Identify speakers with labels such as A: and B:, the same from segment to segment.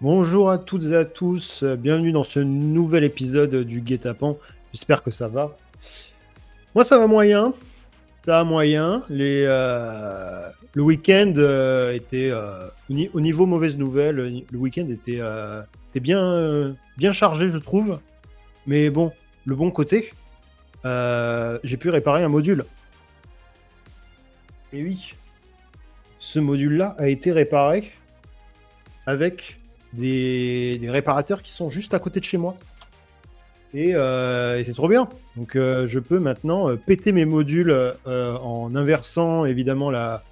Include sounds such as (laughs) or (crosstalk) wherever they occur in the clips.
A: Bonjour à toutes et à tous, euh, bienvenue dans ce nouvel épisode du Guet-apens. J'espère que ça va. Moi, ça va moyen. Ça va moyen. Euh, le week-end euh, était au niveau mauvaise nouvelle. Le week-end était, était bien, bien chargé, je trouve. Mais bon, le bon côté, j'ai pu réparer un module. Et oui, ce module-là a été réparé avec des, réparateurs qui sont juste à côté de chez moi. Et, euh, c'est trop bien. Donc euh, je peux maintenant euh, péter mes modules en inversant évidemment la,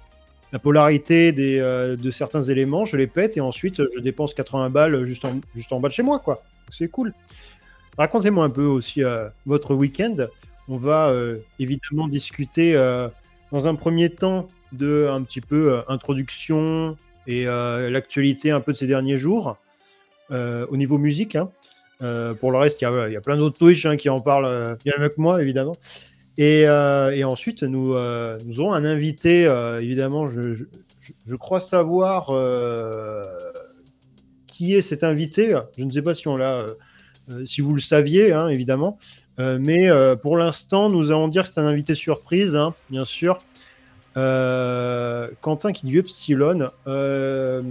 A: polarité de certains éléments. Je les pète et ensuite je dépense 80 balles juste en, juste en bas de chez moi. quoi. C'est cool. Racontez-moi un peu aussi votre week-end. On va évidemment discuter dans un premier temps de un petit peu introduction, et euh, l'actualité un peu de ces derniers jours euh, au niveau musique. Hein. Euh, pour le reste, il y, a plein d'autres Twitch hein, qui en parlent bien mieux que moi, évidemment. Et, ensuite, nous, nous aurons un invité, évidemment, je, je, crois savoir qui est cet invité. Je ne sais pas si on l'a, si vous le saviez, hein, évidemment. mais pour l'instant, nous allons dire que c'est un invité surprise, bien sûr. Euh, Quentin qui dit Epsilon, euh,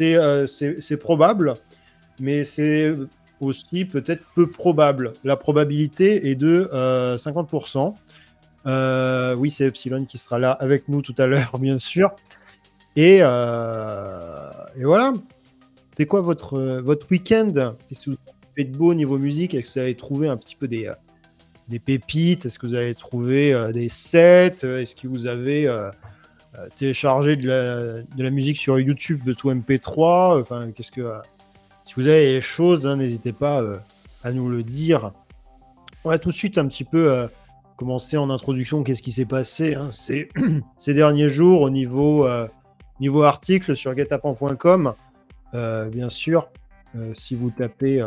A: euh, c'est probable, mais c'est aussi peut-être peu probable. La probabilité est de 50%. oui, c'est Epsilon qui sera là avec nous tout à l'heure, (laughs) bien sûr. Et, et voilà. C'est quoi votre, votre week-end? Qu'est-ce que vous faites de beau au niveau musique? Est-ce que vous avez trouvé un petit peu des, des pépites Est-ce que vous avez trouvé euh, des sets euh, Est-ce que vous avez euh, téléchargé de la, musique sur YouTube de tout MP3 Enfin, qu'est-ce que si vous avez des choses, hein, n'hésitez pas à nous le dire. On va tout de suite un petit peu commencer en introduction. Qu'est-ce qui s'est passé hein, (clears throat) ces, derniers jours au niveau, niveau article sur getapan.com Bien sûr, si vous tapez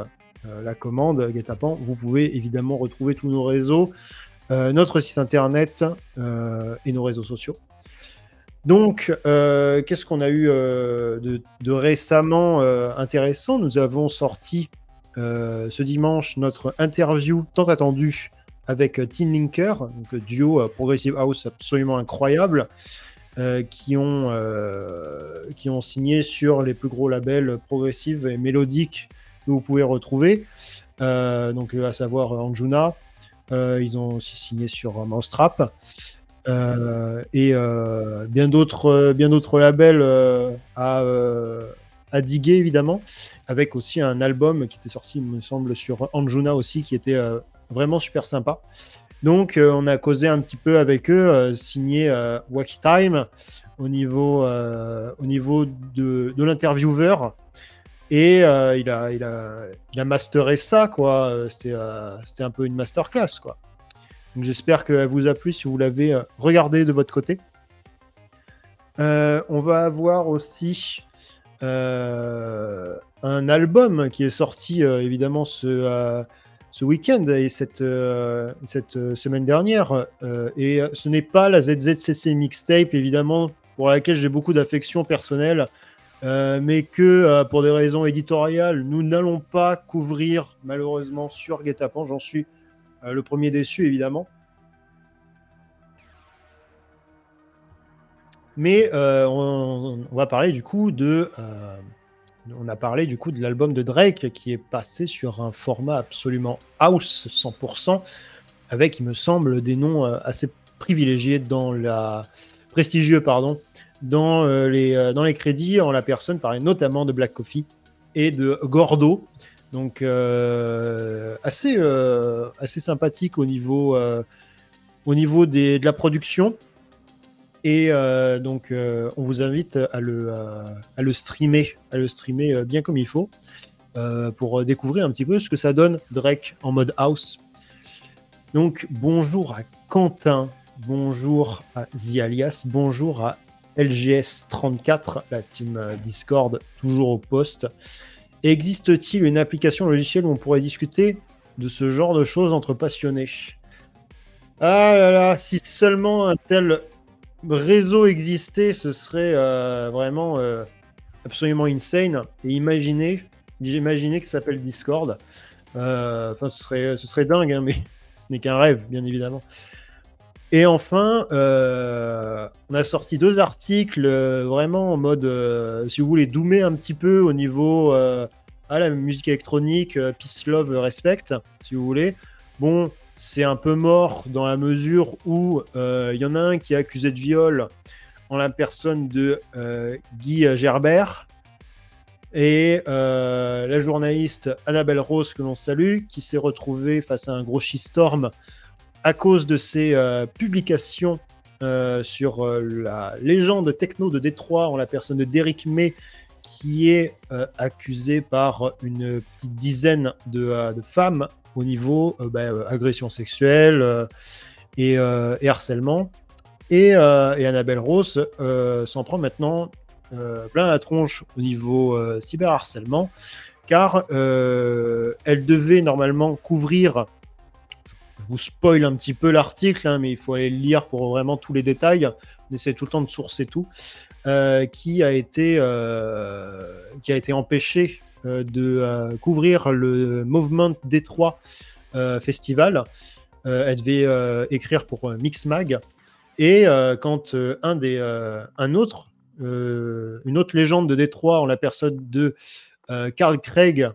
A: la commande Guetapan, vous pouvez évidemment retrouver tous nos réseaux, euh, notre site internet euh, et nos réseaux sociaux. Donc, qu'est-ce qu'on a eu de, récemment intéressant? Nous avons sorti ce dimanche notre interview tant attendue avec Teen Linker, duo Progressive House absolument incroyable, qui, ont, qui ont signé sur les plus gros labels progressives et mélodiques vous pouvez retrouver. Euh, donc, à savoir Anjuna. Euh, ils ont aussi signé sur Mousetrap. Euh, et bien d'autres bien d'autres labels à, diguer évidemment avec aussi un album qui était sorti il me semble sur Anjuna aussi qui était vraiment super sympa donc on a causé un petit peu avec eux signé Wacky Time au niveau au niveau de, de l'intervieweur et euh, il, a, il, a, il a masteré ça, quoi. Euh, c'était un peu une masterclass, quoi. J'espère qu'elle vous a plu si vous l'avez euh, regardé de votre côté. on va avoir aussi un album qui est sorti évidemment ce, ce week-end et cette, cette semaine dernière. et ce n'est pas la ZZCC mixtape, évidemment, pour laquelle j'ai beaucoup d'affection personnelle. Euh, mais que euh, pour des raisons éditoriales, nous n'allons pas couvrir malheureusement sur Guetapan. J'en suis euh, le premier déçu évidemment. Mais on, va parler du coup de, on a parlé du coup de l'album de Drake qui est passé sur un format absolument house 100%, avec il me semble des noms assez privilégiés dans la prestigieux pardon dans, euh, les, euh, dans les crédits en la personne parlait notamment de Black Coffee et de Gordo. Donc euh, assez, assez sympathique au niveau, au niveau des, de la production. Et donc, on vous invite à le, à le streamer, à le streamer bien comme il faut, pour découvrir un petit peu ce que ça donne Drake en mode house. Donc, bonjour à Quentin, bonjour à Zialias, bonjour à LGS34, la team euh, Discord, toujours au poste. Existe-t-il une application logicielle où on pourrait discuter de ce genre de choses entre passionnés? Ah là là, si seulement un tel réseau existait, ce serait euh, vraiment euh, absolument insane. Et imaginez, j'imaginais que ça s'appelle Discord. Enfin, ce serait, ce dingue, hein, mais (laughs) ce n'est qu'un rêve, bien évidemment. Et enfin, euh, on a sorti deux articles euh, vraiment en mode, euh, si vous voulez, doomer un petit peu au niveau à la musique électronique, Peace, Love, Respect, si vous voulez. Bon, c'est un peu mort dans la mesure où il y en a un qui est accusé de viol en la personne de Guy Gerbert et la journaliste Annabelle Rose, que l'on salue, qui s'est retrouvée face à un gros shitstorm à cause de ses euh, publications euh, sur euh, la légende techno de Détroit en la personne de Derek May, qui est accusé par une petite dizaine de, femmes au niveau bah, agression sexuelle et, harcèlement. Et, Annabelle Rose s'en prend maintenant plein la tronche au niveau cyberharcèlement, car elle devait normalement couvrir vous spoil un petit peu l'article, hein, mais il faut aller le lire pour vraiment tous les détails. On essaie tout le temps de sourcer tout. Euh, qui, a été, euh, qui a été empêché euh, de couvrir le Movement Détroit Festival. elle devait écrire pour Mixmag. Et quand un, des, un autre, une autre légende de Détroit en la personne de Carl Craig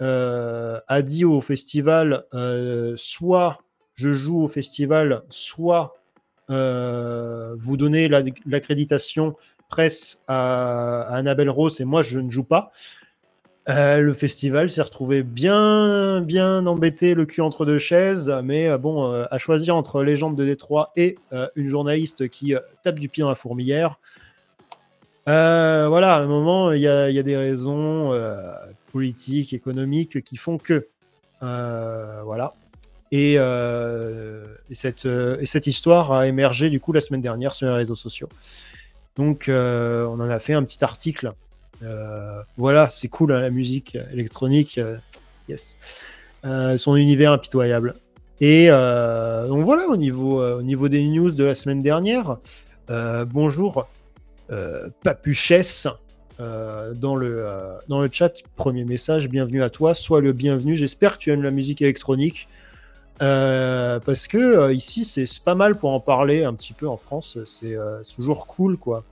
A: a dit au festival soit je joue au festival, soit euh, vous donnez l'accréditation presse à, Annabelle Rose et moi je ne joue pas. Euh, le festival s'est retrouvé bien, bien embêté, le cul entre deux chaises, mais euh, bon, à choisir entre Légende de Détroit et une journaliste qui tape du pied dans la fourmilière. voilà, à un moment, il y, y, a des raisons politiques, économiques qui font que. voilà. Euh, euh, et, cette, histoire a émergé du coup la semaine dernière sur les réseaux sociaux. Donc euh, on en a fait un petit article. voilà, c'est cool hein, la musique électronique. yes. son univers impitoyable. Et donc voilà au niveau, au niveau des news de la semaine dernière. bonjour Papuchesse. dans, le, dans le chat, premier message, bienvenue à toi, sois le bienvenu. J'espère que tu aimes la musique électronique. Euh, parce que euh, ici, c'est pas mal pour en parler un petit peu en France. C'est euh, toujours cool, quoi.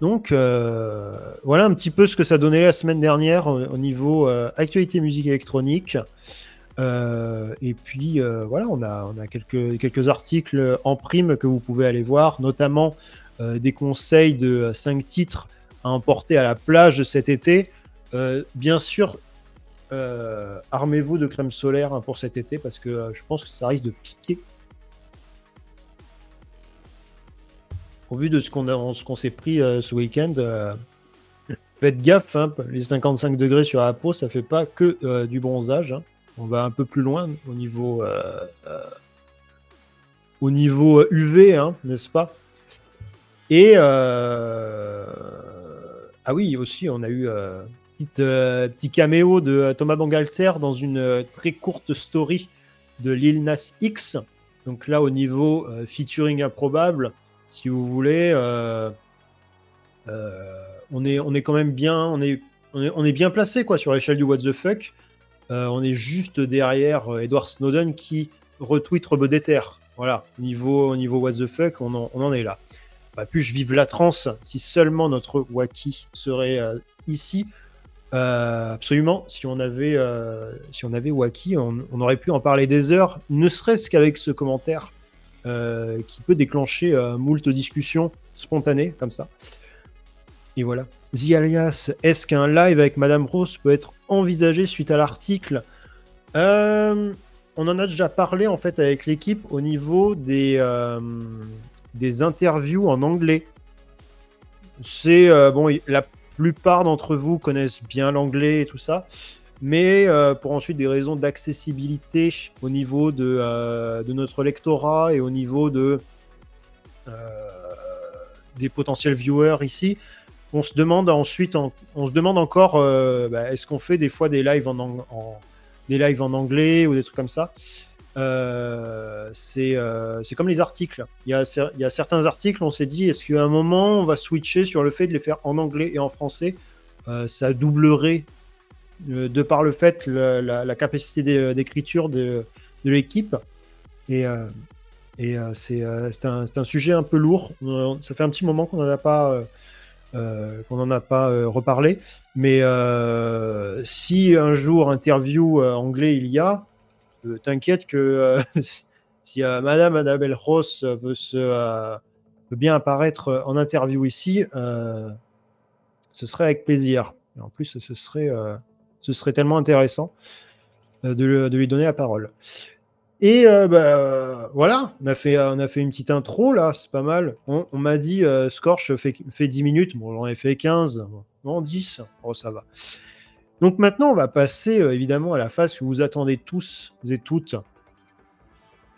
A: Donc, voilà un petit peu ce que ça donnait la semaine dernière au, niveau actualité musique électronique. et puis, voilà, on a, quelques articles en prime que vous pouvez aller voir, notamment des conseils de 5 titres à emporter à la plage cet été. bien sûr, euh, armez-vous de crème solaire hein, pour cet été parce que euh, je pense que ça risque de piquer. Au vu de ce qu'on s'est pris euh, ce week-end, faites gaffe, hein, les 55 degrés sur la peau, ça fait pas que du bronzage. Hein. On va un peu plus loin au niveau, au niveau UV, n'est-ce pas? Et ah oui, aussi, on a eu euh, petit caméo de euh, Thomas Bangalter dans une euh, très courte story de Lil Nas X. Donc là, au niveau featuring improbable, si vous voulez, on, est, on est quand même bien, on est, on est, bien placé quoi, sur l'échelle du What the fuck. on est juste derrière Edward Snowden qui retweet Rebeudeter. Voilà, niveau, au niveau What the fuck, on en, on en est là. Bah, puis-je vivre la transe si seulement notre Waki serait ici euh, absolument. Si on avait, euh, si on avait Waki, on, aurait pu en parler des heures, ne serait-ce qu'avec ce commentaire euh, qui peut déclencher moult discussions spontanées comme ça. Et voilà. The Alias, est-ce qu'un live avec Madame Rose peut être envisagé suite à l'article? On en a déjà parlé en fait avec l'équipe au niveau des, des interviews en anglais. C'est bon, la plupart d'entre vous connaissent bien l'anglais et tout ça, mais euh, pour ensuite des raisons d'accessibilité au niveau de, euh, notre lectorat et au niveau de, euh, des potentiels viewers ici, on se demande ensuite, on se demande encore, bah, est-ce qu'on fait des fois des en, des lives en anglais ou des trucs comme ça euh, c'est euh, c'est comme les articles. Il y, a, il y a certains articles, on s'est dit, est-ce qu'à un moment, on va switcher sur le fait de les faire en anglais et en français? Euh, Ça doublerait, de par le fait, la, capacité d'écriture de, de l'équipe. Et, et c'est un, un, sujet un peu lourd. Ça fait un petit moment qu'on n'en a pas... qu'on n'en a pas reparlé. Mais si un jour interview anglais il y a, t'inquiète que euh, (laughs) si euh, Madame Annabelle Ross veut, se, euh, bien apparaître en interview ici, ce serait avec plaisir. En plus, ce serait, ce serait tellement intéressant de, lui donner la parole. Et bah, voilà, on a, fait, on a fait une petite intro là, c'est pas mal. On, m'a dit Scorch fait, fait 10 minutes, bon j'en ai fait 15, non 10, oh ça va. Donc maintenant, on va passer euh, évidemment à la phase que vous attendez tous et toutes.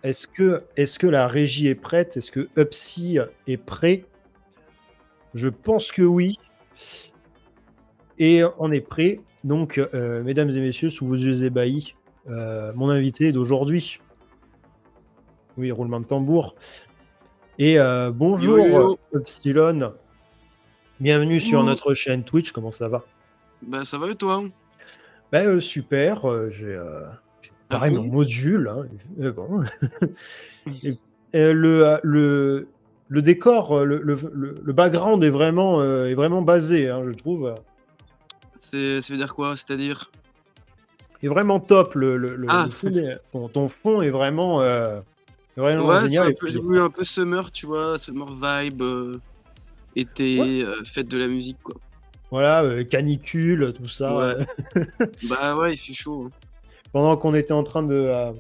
A: Est-ce que, est que la régie est prête? Est-ce que Upsy est prêt? Je pense que oui. Et on est prêt. Donc, euh, mesdames et messieurs, sous vos yeux ébahis, euh, mon invité d'aujourd'hui. Oui, roulement de tambour. Et bonjour, Upsilon. Bienvenue sur notre chaîne Twitch. Comment ça va?
B: Bah, ça va et toi
A: bah, euh, super, euh, j'ai euh, ah mon module. Hein, bon. le, le, le décor, le, le, le, background est vraiment, est vraiment basé, hein, je trouve.
B: C'est, ça veut dire quoi C'est-à-dire?
A: Est vraiment top. Le, le, ah. ton, ton, fond est vraiment,
B: vraiment ouais, génial. J'ai voulu un peu summer, tu vois, summer vibe, été, fête de la musique, quoi.
A: Voilà, euh, canicule, tout ça. (laughs)
B: bah ouais, il fait chaud. Hein.
A: Pendant qu'on était en train de, euh,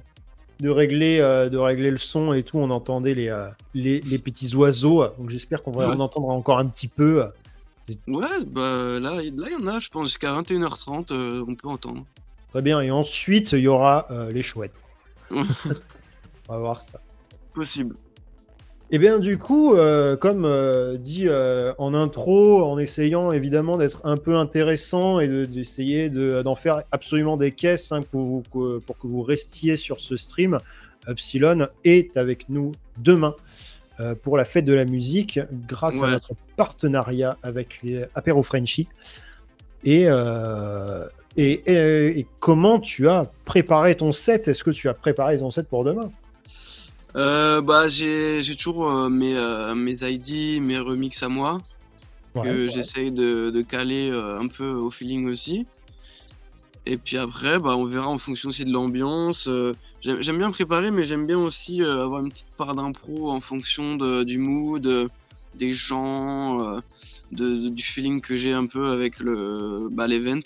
A: de, régler, euh, de régler le son et tout, on entendait les, les, petits oiseaux. Donc j'espère qu'on va en entendre encore un petit peu.
B: Ouais, bah là, là il y en a, je pense, jusqu'à 21h30, on peut entendre.
A: Très bien, et ensuite, il y aura les chouettes. (laughs) on va voir ça.
B: Possible.
A: Et eh bien, du coup, euh, comme euh, dit euh, en intro, en essayant évidemment d'être un peu intéressant et d'essayer d'en faire absolument des caisses hein, pour, pour, que vous restiez sur ce stream, Epsilon est avec nous demain pour la fête de la musique grâce à notre partenariat avec les Apéro Frenchy. Et, et, et, comment tu as préparé ton set? Est-ce que tu as préparé ton set pour demain?
B: Euh, bah, j'ai toujours euh, mes, euh, mes ID, mes remixes à moi, que j'essaye de, de, caler un peu au feeling aussi. Et puis après, bah, on verra en fonction aussi de l'ambiance. j'aime bien préparer, mais j'aime bien aussi avoir une petite part d'impro en fonction de, du mood, des gens, de, du feeling que j'ai un peu avec le bah, l'event.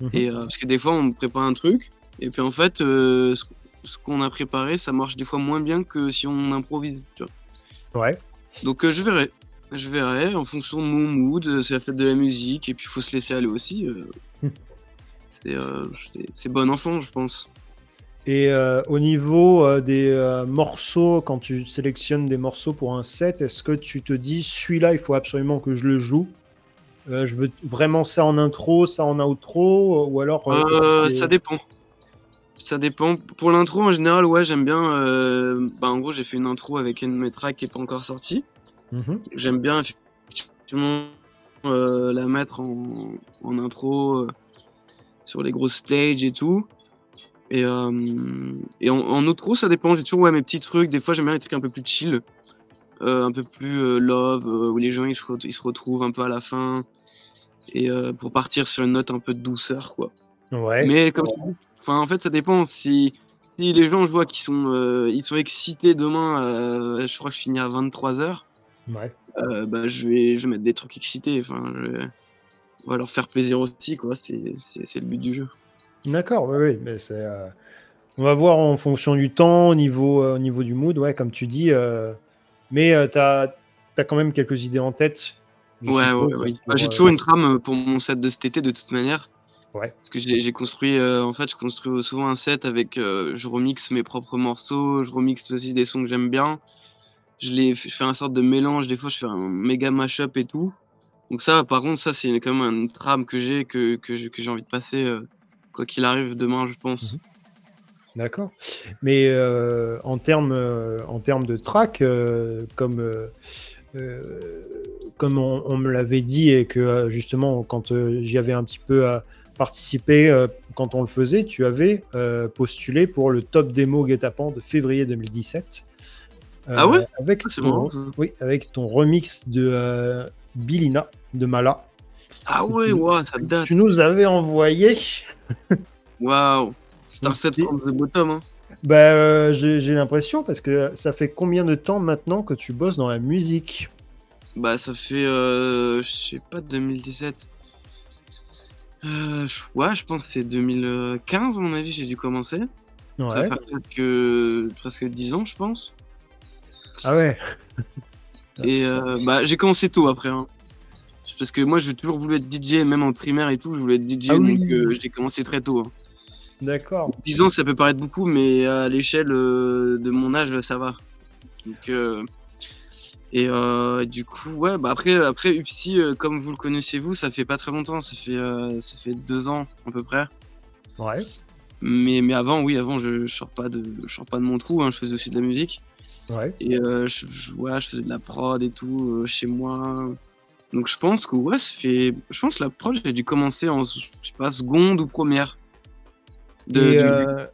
B: Mhm. Et parce que des fois, on prépare un truc, et puis en fait, ce qu'on a préparé, ça marche des fois moins bien que si on improvise. Tu
A: vois. Ouais.
B: Donc euh, je verrai. Je verrai en fonction de mon mood. C'est la fête de la musique et puis il faut se laisser aller aussi. Euh. Euh, c'est bon enfant, je pense.
A: Et au niveau des morceaux, quand tu sélectionnes des morceaux pour un set, est-ce que tu te dis celui-là, il faut absolument que je le joue? Je veux vraiment ça en intro, ça en outro Ou alors.
B: ça dépend. Ça dépend. Pour l'intro, en général, ouais, j'aime bien. Euh, bah, en gros, j'ai fait une intro avec une de mes tracks qui n'est pas encore sortie. Mhm. J'aime bien effectivement euh, la mettre en, en intro euh, sur les grosses stages et tout. Et, et en, en, outro, ça dépend. J'ai toujours ouais, mes petits trucs. Des fois, j'aime bien les trucs un peu plus chill, un peu plus love, où les gens ils se, ils se, retrouvent un peu à la fin. Et pour partir sur une note un peu de douceur, quoi.
A: Ouais.
B: Mais comme Enfin, en fait, ça dépend. Si, si les gens, je vois qu'ils sont, euh, ils sont excités demain, euh, je crois que je finis à 23h.
A: Ouais.
B: Euh, bah, je vais, je vais mettre des trucs excités. Enfin, je on va leur faire plaisir aussi, quoi. C'est le but du jeu.
A: D'accord, oui, oui. Mais c'est, on va voir en fonction du temps, au niveau, au niveau du mood, ouais, comme tu dis. Mais tu as, as, quand même quelques idées en tête.
B: Ouais, ouais, ouais, bah, J'ai toujours une trame pour mon set de cet été, de toute manière.
A: Parce
B: que j'ai construit, euh, en fait, je construis souvent un set avec, euh, je remixe mes propres morceaux, je remixe aussi des sons que j'aime bien. Je, les, je fais un sorte de mélange, des fois je fais un méga mashup et tout. Donc ça, par contre, ça c'est quand même une trame que j'ai, que, que j'ai envie de passer, euh, quoi qu'il arrive demain, je pense. Mhm.
A: D'accord. Mais en termes en termes de track, comme comme on, me l'avait dit et que justement quand j'y avais un petit peu participé quand on le faisait, tu avais postulé pour le top démo Guetapan de février 2017.
B: ah ouais?
A: avec
B: ah,
A: ton, oui, avec ton remix de Bilina de Mala.
B: Ah ouais, ça date.
A: Tu nous avais envoyé.
B: Waouh, c'est un set de bottom. Hein.
A: Bah, euh, j'ai l'impression parce que ça fait combien de temps maintenant que tu bosses dans la musique?
B: Bah, ça fait, euh, je sais pas, 2017. Euh, ouais, je pense que c'est 2015, à mon avis, j'ai dû commencer. Ouais. Ça fait presque, presque 10 ans, je pense.
A: Ah ouais (laughs)
B: Et euh, bah, j'ai commencé tôt après. Hein. Parce que moi, j'ai toujours voulu être DJ, même en primaire et tout, je voulais être DJ, ah donc euh, j'ai commencé très tôt. Hein.
A: D'accord.
B: 10 ans, ça peut paraître beaucoup, mais à l'échelle de mon âge, ça va. Donc, et du coup, ouais, bah après, après Upsi, comme vous le connaissez vous, ça fait pas très longtemps, ça fait, ça fait deux ans à peu près.
A: Ouais.
B: Mais, mais avant, oui, avant, je, je sors pas de, je sors pas de mon trou, hein, je faisais aussi de la musique.
A: Ouais.
B: Et je, je, je faisais de la prod et tout chez moi. Donc je pense que ouais, ça fait. Je pense que la prod, j'ai dû commencer en je sais pas, seconde ou première.
A: De, et, euh,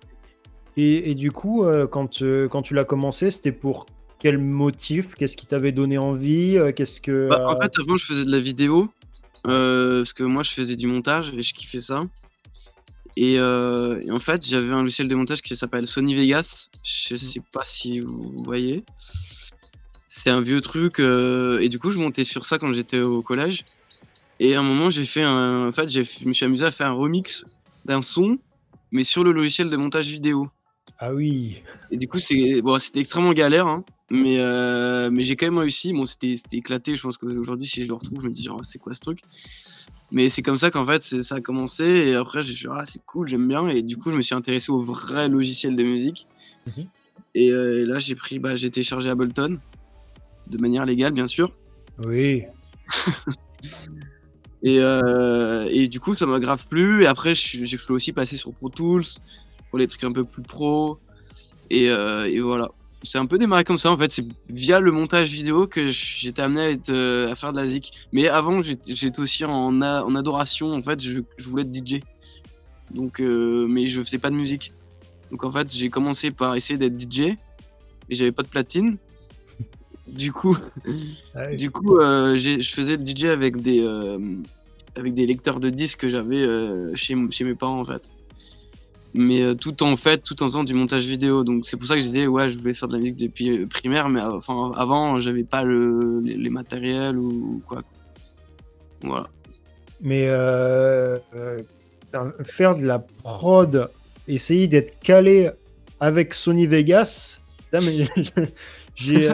A: et, du coup, euh, quand, euh, quand tu l'as commencé, c'était pour quel motif Qu'est-ce qui t'avait donné envie Qu'est-ce que
B: bah, En fait, avant, je faisais de la vidéo parce que moi, je faisais du montage et je kiffais ça. Et, et en fait, j'avais un logiciel de montage qui s'appelle Sony Vegas. Je sais pas si vous voyez. C'est un vieux truc. Euh, et du coup, je montais sur ça quand j'étais au collège. Et à un moment, j'ai fait un. En fait, je me suis amusé à faire un remix d'un son, mais sur le logiciel de montage vidéo.
A: Ah oui.
B: Et du coup, c'est bon, c'était extrêmement galère, hein, mais euh, mais j'ai quand même réussi. Bon, c'était éclaté. Je pense qu'aujourd'hui, si je le retrouve, je me dis genre, c'est quoi ce truc? Mais c'est comme ça qu'en fait, ça a commencé. Et après, j'ai dit ah, c'est cool, j'aime bien. Et du coup, je me suis intéressé au vrai logiciel de musique. Mhm. et, euh, et, là, j'ai pris, bah, j'ai téléchargé Ableton de manière légale, bien sûr.
A: Oui. (laughs)
B: et, euh, et, du coup, ça m'a grave plu. Et après, j'ai voulu aussi passer sur Pro Tools pour les trucs un peu plus pro. Et, euh, et voilà. C'est un peu démarré comme ça en fait. C'est via le montage vidéo que j'étais amené à, être, euh, à, faire de la zik. Mais avant, j'étais aussi en, en, adoration. En fait, je, je, voulais être DJ. Donc, mais je faisais pas de musique. Donc en fait, j'ai commencé par essayer d'être DJ. Et j'avais pas de platine. (laughs) Du coup, ah du coup euh, je faisais le DJ avec des, euh, avec des lecteurs de disques que j'avais euh, chez, chez mes parents en fait. Mais tout en fait, tout en faisant du montage vidéo. Donc c'est pour ça que j'ai dit, ouais, je voulais faire de la musique depuis primaire, mais enfin, avant, j'avais pas le, les, matériels ou, quoi. Voilà.
A: Mais faire de la prod, essayer d'être calé avec Sony Vegas, mais Euh, (laughs) j'ai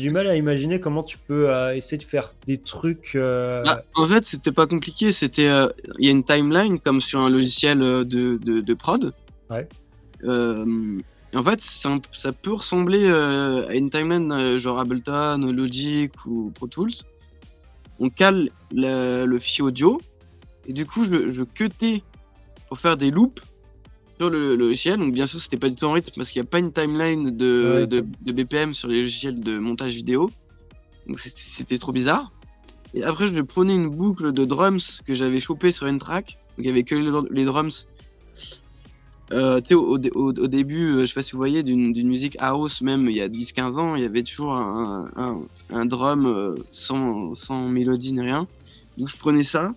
A: du mal à imaginer comment tu peux euh, essayer de faire des trucs. Euh,
B: bah, en fait, c'était pas compliqué. C'était, il y a une timeline comme sur un logiciel de, de, de prod.
A: Ouais.
B: en fait, ça, ça peut ressembler à une timeline genre Ableton, Logic ou Pro Tools. On cale le fichier audio et du coup, je, je cutais pour faire des loops sur le, logiciel. Donc bien sûr, c'était pas du tout en rythme parce qu'il n'y a pas une timeline de, de, BPM sur les logiciels de montage vidéo. Donc c'était trop bizarre. Et après, je prenais une boucle de drums que j'avais chopé sur une track. Donc il y avait que les, drums. Euh, au, au, au, début, euh, je sais pas si vous voyez, d'une musique house, même il y a 10-15 ans, il y avait toujours un, un, un drum euh, sans, sans mélodie ni rien. Donc je prenais ça,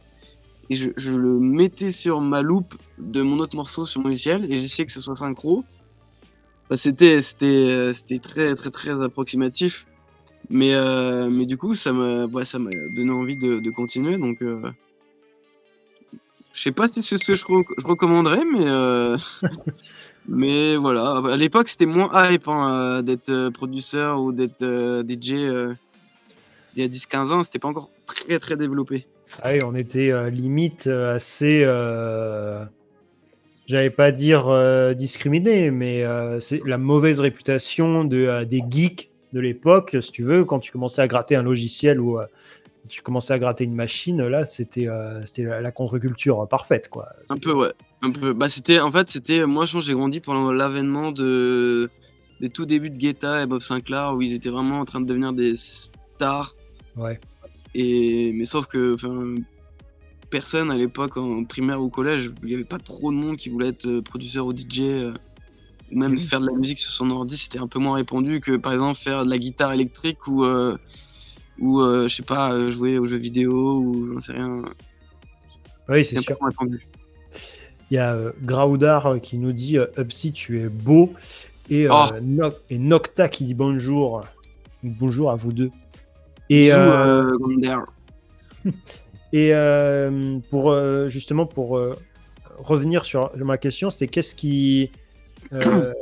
B: et je, le mettais sur ma loupe de mon autre morceau sur mon logiciel et j'essayais que ce soit synchro. Bah, c'était c'était c'était très très très approximatif, mais euh, mais du coup ça m'a bah, ça m'a donné envie de, de continuer donc. Euh... Je sais pas si c'est ce que je, je recommanderais, mais euh... (laughs) mais voilà. À l'époque, c'était moins hype hein, d'être euh, producteur ou d'être DJ. il y a 10-15 ans, c'était pas encore très très développé.
A: Ah oui, on était euh, limite euh, assez. Euh, j'allais pas dire discriminé, mais c'est la mauvaise réputation de, des geeks de l'époque, si tu veux, quand tu commençais à gratter un logiciel ou tu commençais à gratter une machine, là, c'était c'était la, contre-culture parfaite, quoi.
B: Un peu, ouais. Un peu. Bah, c'était, en fait, c'était, moi, je pense, j'ai grandi pendant l'avènement de, des tout débuts de Guetta et Bob Sinclair, où ils étaient vraiment en train de devenir des stars.
A: Ouais.
B: Et, mais sauf que, personne à l'époque, en primaire ou collège, il n'y avait pas trop de monde qui voulait être producteur ou DJ même mhm. faire de la musique sur son ordi, c'était un peu moins répandu que par exemple faire de la guitare électrique ou, euh, ou euh, je sais pas, euh, jouer aux jeux vidéo ou j'en sais rien.
A: Oui, c'est sûr. Il y a Graudar qui nous dit Upsi, tu es beau. Et, oh. et, Nocta qui dit bonjour. Bonjour à vous deux.
B: Et, (laughs)
A: et pour justement pour revenir sur ma question, c'était qu'est-ce qui euh,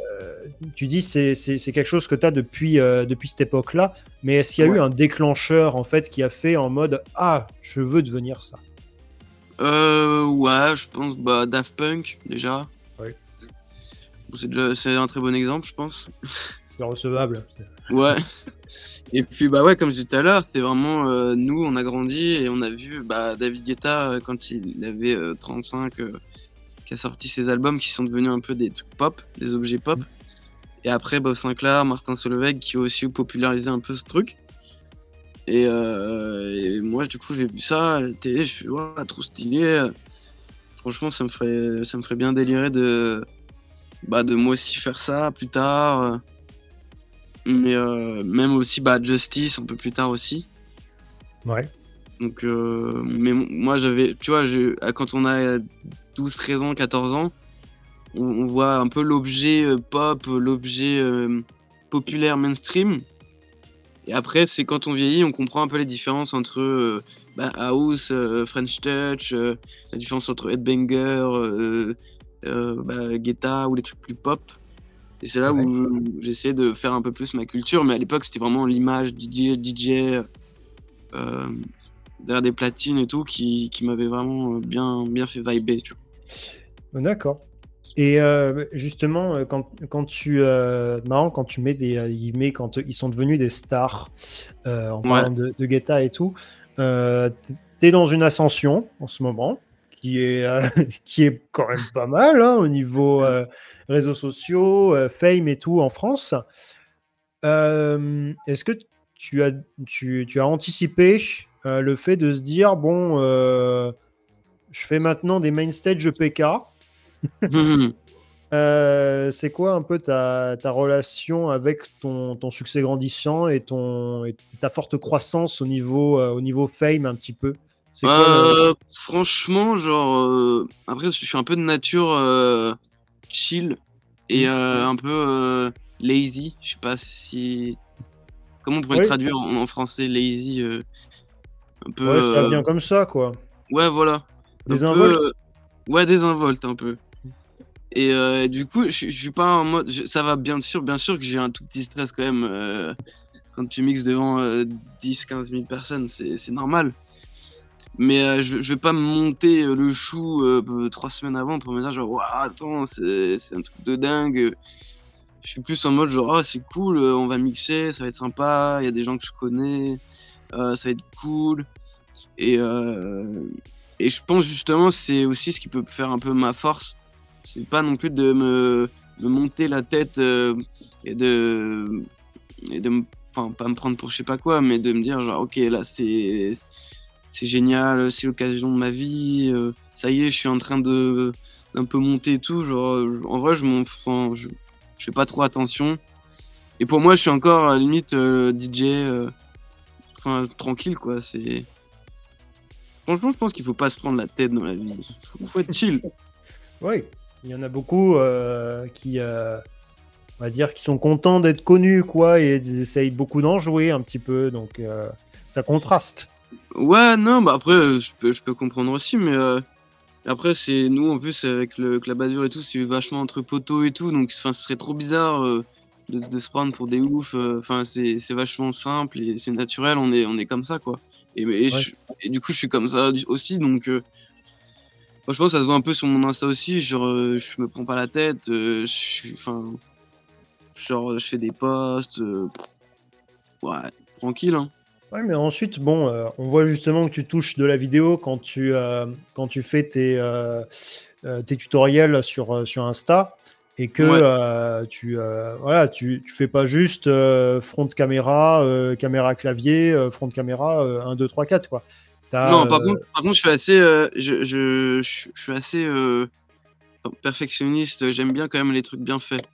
A: tu dis c'est c'est quelque chose que tu as depuis, euh, depuis cette époque-là, mais est-ce qu'il y a eu un déclencheur en fait qui a fait en mode Ah, je veux devenir ça?
B: Euh, Ouais, je pense bah, Daft Punk déjà.
A: Ouais.
B: C'est un très bon exemple, je pense.
A: C'est recevable.
B: Ouais. Et puis bah ouais, comme je disais tout à l'heure, c'est vraiment euh, nous, on a grandi et on a vu bah, David Guetta quand il avait 35 qui a sorti ses albums qui sont devenus un peu des trucs pop, des objets pop. Et après, Bob Sinclair, Martin Solveig qui ont aussi popularisé un peu ce truc. Et, euh, moi, du coup, j'ai vu ça à la télé, je suis trop stylé. Franchement, ça me ferait, ça me ferait bien délirer de, bah, de moi aussi faire ça plus tard. Mais euh, même aussi bah, Justice un peu plus tard aussi.
A: Ouais.
B: Donc, euh, mais moi, j'avais, tu vois, quand on a 12, 13 ans, 14 ans, on, voit un peu l'objet euh, pop, l'objet euh, populaire mainstream. Et après, c'est quand on vieillit, on comprend un peu les différences entre bah, House, French Touch, la différence entre Headbanger, bah, Guetta ou les trucs plus pop. Et c'est là où j'essaie de faire un peu plus ma culture. Mais à l'époque, c'était vraiment l'image DJ, DJ derrière des platines et tout qui, qui m'avait vraiment euh, bien, bien fait vibrer. Tu.
A: D'accord. Et euh, justement, euh, quand, quand tu marrant quand tu mets des guillemets quand ils sont devenus des stars en parlant de, de, Guetta et tout, euh, t'es dans une ascension en ce moment qui est (laughs) qui est quand même pas mal hein, au niveau réseaux sociaux, fame et tout en France. Est-ce que tu as tu, tu as anticipé euh, le fait de se dire bon, euh, je fais maintenant des main stage PK. Mhm. (laughs) Euh, c'est quoi un peu ta, relation avec ton, succès grandissant et, ton, ta forte croissance au niveau, au niveau fame un petit peu?
B: Franchement, genre, après, je suis un peu de nature chill et mhm. un peu lazy. Je sais pas si. Comment on pourrait le traduire en, français, lazy
A: ouais, ça euh, vient comme ça, quoi.
B: Ouais, voilà.
A: Désinvolte
B: euh, Ouais, désinvolte un peu. Et euh, du coup, je suis pas en mode. ça va bien sûr, bien sûr que j'ai un tout petit stress quand même. quand tu mixes devant 10-15 000 personnes, c'est normal. Mais je, je, vais pas me monter le chou trois semaines avant pour me dire genre, attends, c'est un truc de dingue. Je suis plus en mode genre, ah, c'est cool, on va mixer, ça va être sympa, il y a des gens que je connais. Euh, ça va être cool. Et, euh, et je pense justement c'est aussi ce qui peut faire un peu ma force. C'est pas non plus de me, monter la tête euh, et de, et de enfin pas me prendre pour je sais pas quoi, mais de me dire genre ok là c'est c'est génial, c'est l'occasion de ma vie, ça y est, je suis en train de d'un peu monter et tout. Genre, en vrai, je m'en je, fais pas trop attention. Et pour moi, je suis encore à la limite DJ tranquille, quoi. C'est. Franchement, je pense qu'il faut pas se prendre la tête dans la vie. Il faut, être chill. (laughs)
A: oui, il y en a beaucoup euh, qui, euh, on va dire, qui sont contents d'être connus, quoi, et ils essayent beaucoup d'en jouer un petit peu, donc euh, ça contraste.
B: Ouais, non, bah après, je peux, je peux comprendre aussi, mais après, c'est nous, en plus, avec le Club Azur et tout, c'est vachement entre poteaux et tout, donc ce serait trop bizarre de, se prendre pour des oufs. Euh, enfin, c'est vachement simple et c'est naturel. On est, on est comme ça, quoi. Et, et, du coup, je suis comme ça aussi. Donc, euh, je pense que ça se voit un peu sur mon Insta aussi. Genre, euh, je me prends pas la tête. je enfin, genre, je fais des posts. ouais, tranquille. Hein.
A: Ouais, mais ensuite, bon, euh, on voit justement que tu touches de la vidéo quand tu, euh, quand tu fais tes, euh, tes tutoriels sur, sur Insta et que tu, voilà, tu, tu fais pas juste front caméra, caméra clavier, front caméra 1, 2, 3, 4. Quoi.
B: non, par contre, par contre, je suis assez, je, je, je, suis assez perfectionniste. J'aime bien quand même les trucs bien faits.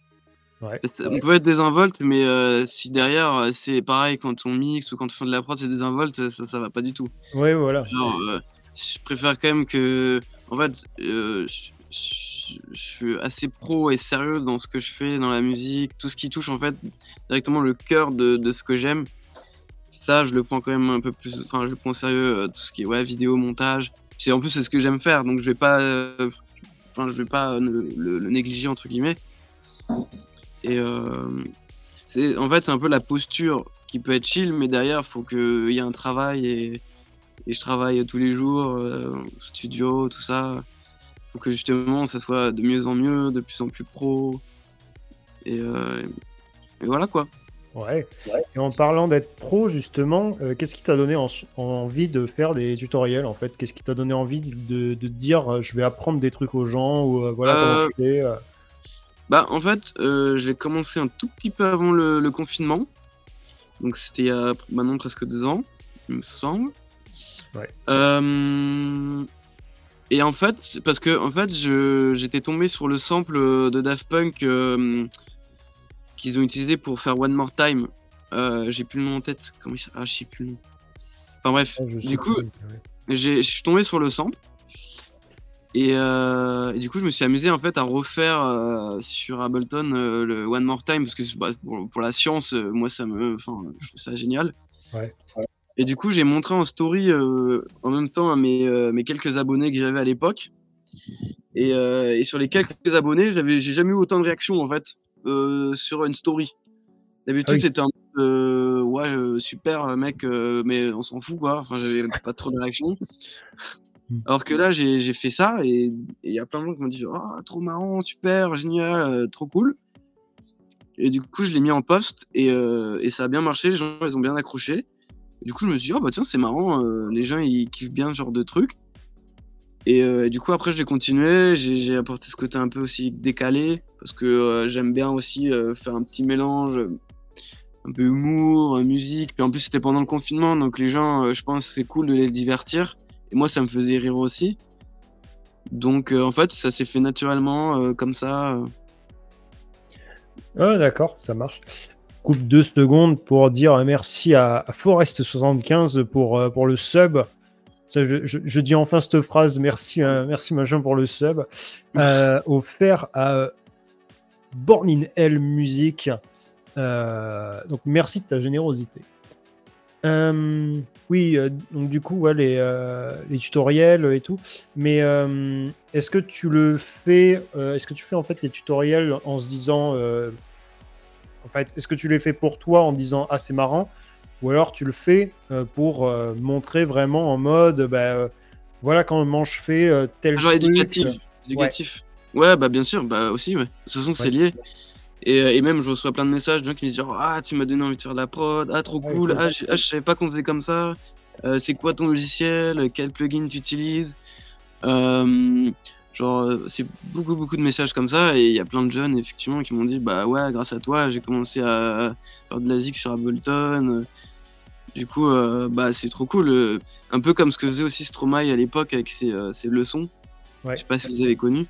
B: On peut être désinvolte, mais euh, si derrière euh, c'est pareil quand on mixe ou quand on fait de la prod, c'est désinvolte, ça, ça va pas du tout.
A: Ouais, voilà.
B: Euh, je préfère quand même que. En fait, je, suis assez pro et sérieux dans ce que je fais, dans la musique, tout ce qui touche en fait directement le cœur de, de ce que j'aime. Ça, je le prends quand même un peu plus. Enfin, je le prends sérieux, tout ce qui est ouais, vidéo, montage. En plus, c'est ce que j'aime faire, donc je vais pas. Enfin, je vais pas le négliger entre guillemets. Et euh, c'est en fait, c'est un peu la posture qui peut être chill, mais derrière, il faut qu'il y ait un travail et, et, je travaille tous les jours, euh, studio, tout ça. Il faut que justement, ça soit de mieux en mieux, de plus en plus pro. Et, euh, et voilà quoi.
A: Ouais. Et en parlant d'être pro, justement, qu'est-ce qui t'a donné envie de faire des tutoriels en fait? Qu'est-ce qui t'a donné envie de, de, dire je vais apprendre des trucs aux gens ou voilà comment je fais
B: bah, en fait, euh, je l'ai commencé un tout petit peu avant le, confinement. Donc, c'était il y a maintenant presque deux ans, il me semble.
A: Ouais.
B: Euh, et en fait, parce que en fait, j'étais tombé sur le sample de Daft Punk euh, qu'ils ont utilisé pour faire One More Time. J'ai plus le nom en tête. Comment il Ah, je sais plus le nom. Enfin bref, ah, du coup, je suis tombé sur le sample. Euh, et, du coup, je me suis amusé en fait à refaire euh, sur Ableton euh, le One More Time parce que bah, pour, la science, moi ça me, enfin, je trouve ça génial. Et du coup, j'ai montré en story en même temps à mes, mes quelques abonnés que j'avais à l'époque. Et, et, sur les quelques abonnés, j'avais, j'ai jamais eu autant de réactions en fait sur une story. D'habitude, ah c'était un ouais super mec, mais on s'en fout quoi. Enfin, j'avais pas trop de réactions. Mm. Alors que là, j'ai fait ça et il y a plein de gens qui m'ont dit oh, trop marrant, super, génial, euh, trop cool. Et du coup, je l'ai mis en post et, euh, et, ça a bien marché. Les gens, ils ont bien accroché. du coup, je me suis dit, oh bah tiens, c'est marrant, euh, les gens, ils kiffent bien ce genre de truc. Et, du coup, après, j'ai continué. J'ai apporté ce côté un peu aussi décalé parce que j'aime bien aussi faire un petit mélange, un peu humour, musique. Puis en plus, c'était pendant le confinement, donc les gens, je pense, c'est cool de les divertir. Et moi, ça me faisait rire aussi. Donc, euh, en fait, ça s'est fait naturellement euh, comme ça.
A: Ah, d'accord, ça marche. Coupe deux secondes pour dire merci à, Forest75 pour, pour le sub. je, dis enfin cette phrase, merci, merci machin pour le sub. offert à Born in Hell Music. donc merci de ta générosité. Euh, oui, euh, donc du coup, ouais, les, euh, les, tutoriels et tout. Mais est-ce que tu le fais Est-ce que tu fais en fait les tutoriels en se disant, en fait, est-ce que tu les fais pour toi en disant ah c'est marrant, ou alors tu le fais pour montrer vraiment en mode, bah, voilà comment je fais tel
B: genre éducatif, éducatif. Ouais. bah bien sûr, bah aussi, ouais. De toute façon, c'est lié. Euh, et, même, je reçois plein de messages de gens qui me disent Ah, tu m'as donné envie de faire de la prod, ah, trop cool, ah, je, ah, savais pas qu'on faisait comme ça, euh, c'est quoi ton logiciel, quel plugin tu utilises? Euh, genre, c'est beaucoup, beaucoup de messages comme ça, et il y a plein de jeunes, effectivement, qui m'ont dit Bah ouais, grâce à toi, j'ai commencé à faire de la zik sur Ableton. Du coup, bah, c'est trop cool. Un peu comme ce que faisait aussi Stromae à l'époque avec ses, ses leçons. Je sais pas si vous avez connu.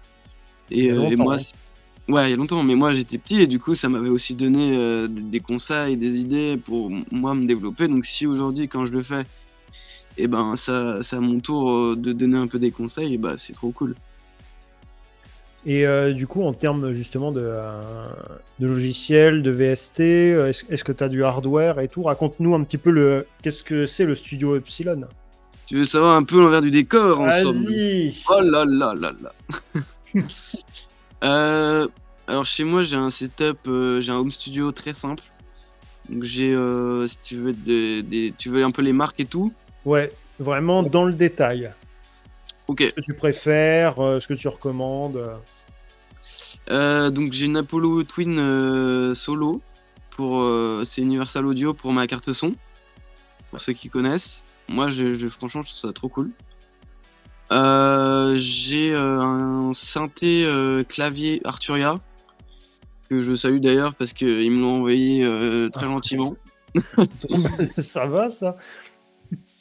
B: Et, et moi, Ouais, il y a longtemps, mais moi j'étais petit et du coup ça m'avait aussi donné euh, des, conseils, des idées pour moi me développer. Donc si aujourd'hui quand je le fais, et eh ben ça, c'est à mon tour euh, de donner un peu des conseils, et bah c'est trop cool.
A: Et euh, du coup, en termes justement de, de logiciel, de VST, est-ce, que tu as du hardware et tout? Raconte-nous un petit peu le qu'est-ce que c'est le studio Epsilon?
B: Tu veux savoir un peu l'envers du décor en
A: Vas-y
B: Oh là là là là (laughs) Euh, alors chez moi j'ai un setup, euh, j'ai un home studio très simple. Donc j'ai, euh, si tu veux, des, tu veux un peu les marques et tout.
A: Ouais, vraiment dans le détail.
B: Ok.
A: Ce que tu préfères, ce que tu recommandes.
B: donc j'ai une Apollo Twin solo pour c'est Universal Audio pour ma carte son. pour ceux qui connaissent. Moi, je, franchement, je trouve ça trop cool. Euh, j'ai euh, un synthé euh, clavier Arturia que je salue d'ailleurs parce qu'ils me l'ont envoyé très ah. gentiment. (laughs)
A: ça va ça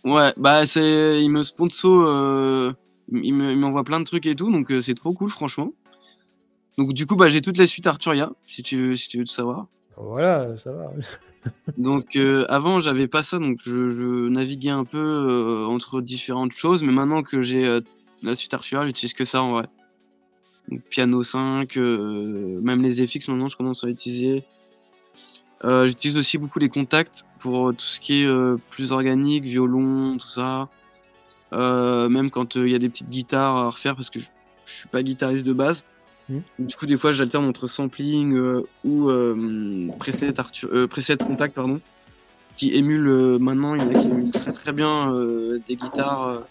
B: Ouais, bah c'est, il me sponsor, il m'envoie plein de trucs et tout, donc c'est trop cool franchement. Donc du coup, bah j'ai toute la suite Arturia si tu si tu veux tout savoir.
A: Voilà, ça va. (laughs)
B: Donc euh, avant, j'avais pas ça, donc je, naviguais un peu euh, entre différentes choses, mais maintenant que j'ai euh, la suite Arturia, j'utilise que ça en vrai. Piano 5, même les FX maintenant, je commence à utiliser. j'utilise aussi beaucoup les contacts pour tout ce qui est plus organique, violon, tout ça. même quand il y a des petites guitares à refaire, parce que je suis pas guitariste de base. Mm. Du coup, des fois, j'alterne entre sampling euh, ou euh, preset, euh, preset, contact, pardon, qui émule maintenant. Il y en a qui émulent très très bien des guitares,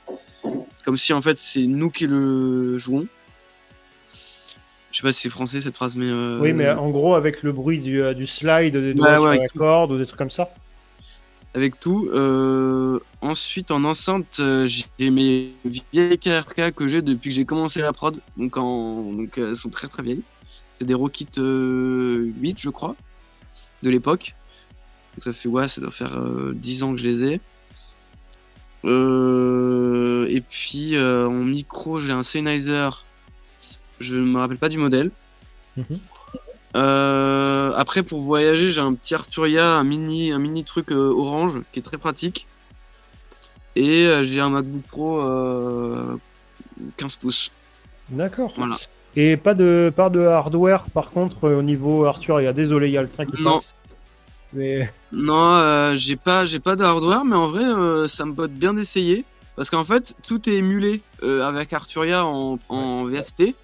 B: comme si en fait c'est nous qui le jouons. Je sais pas si c'est français cette phrase, mais.
A: Oui, mais en gros, avec le bruit du, du slide, des doigts sur la corde ou des trucs comme ça
B: avec tout. Euh, ensuite, en enceinte, euh, j'ai mes vieilles KRK que j'ai depuis que j'ai commencé la prod. Donc, en... donc elles sont très très vieilles. C'est des Rockit 8, euh, je crois, de l'époque. Donc ça fait, ouais, ça doit faire 10 ans que je les ai. et puis, en micro, j'ai un Sennheiser. Je ne me rappelle pas du modèle. Mhm. Euh, après, pour voyager, j'ai un petit Arturia, un mini, un mini truc euh, orange qui est très pratique. Et euh, j'ai un MacBook Pro 15 pouces.
A: D'accord. Voilà. Et pas de, pas de hardware par contre au niveau Arturia. Désolé, il y a le train qui passe.
B: Mais... (laughs) Non, j'ai pas, j'ai pas de hardware, mais en vrai, ça me botte bien d'essayer. Parce qu'en fait, tout est émulé avec Arturia en, en VST.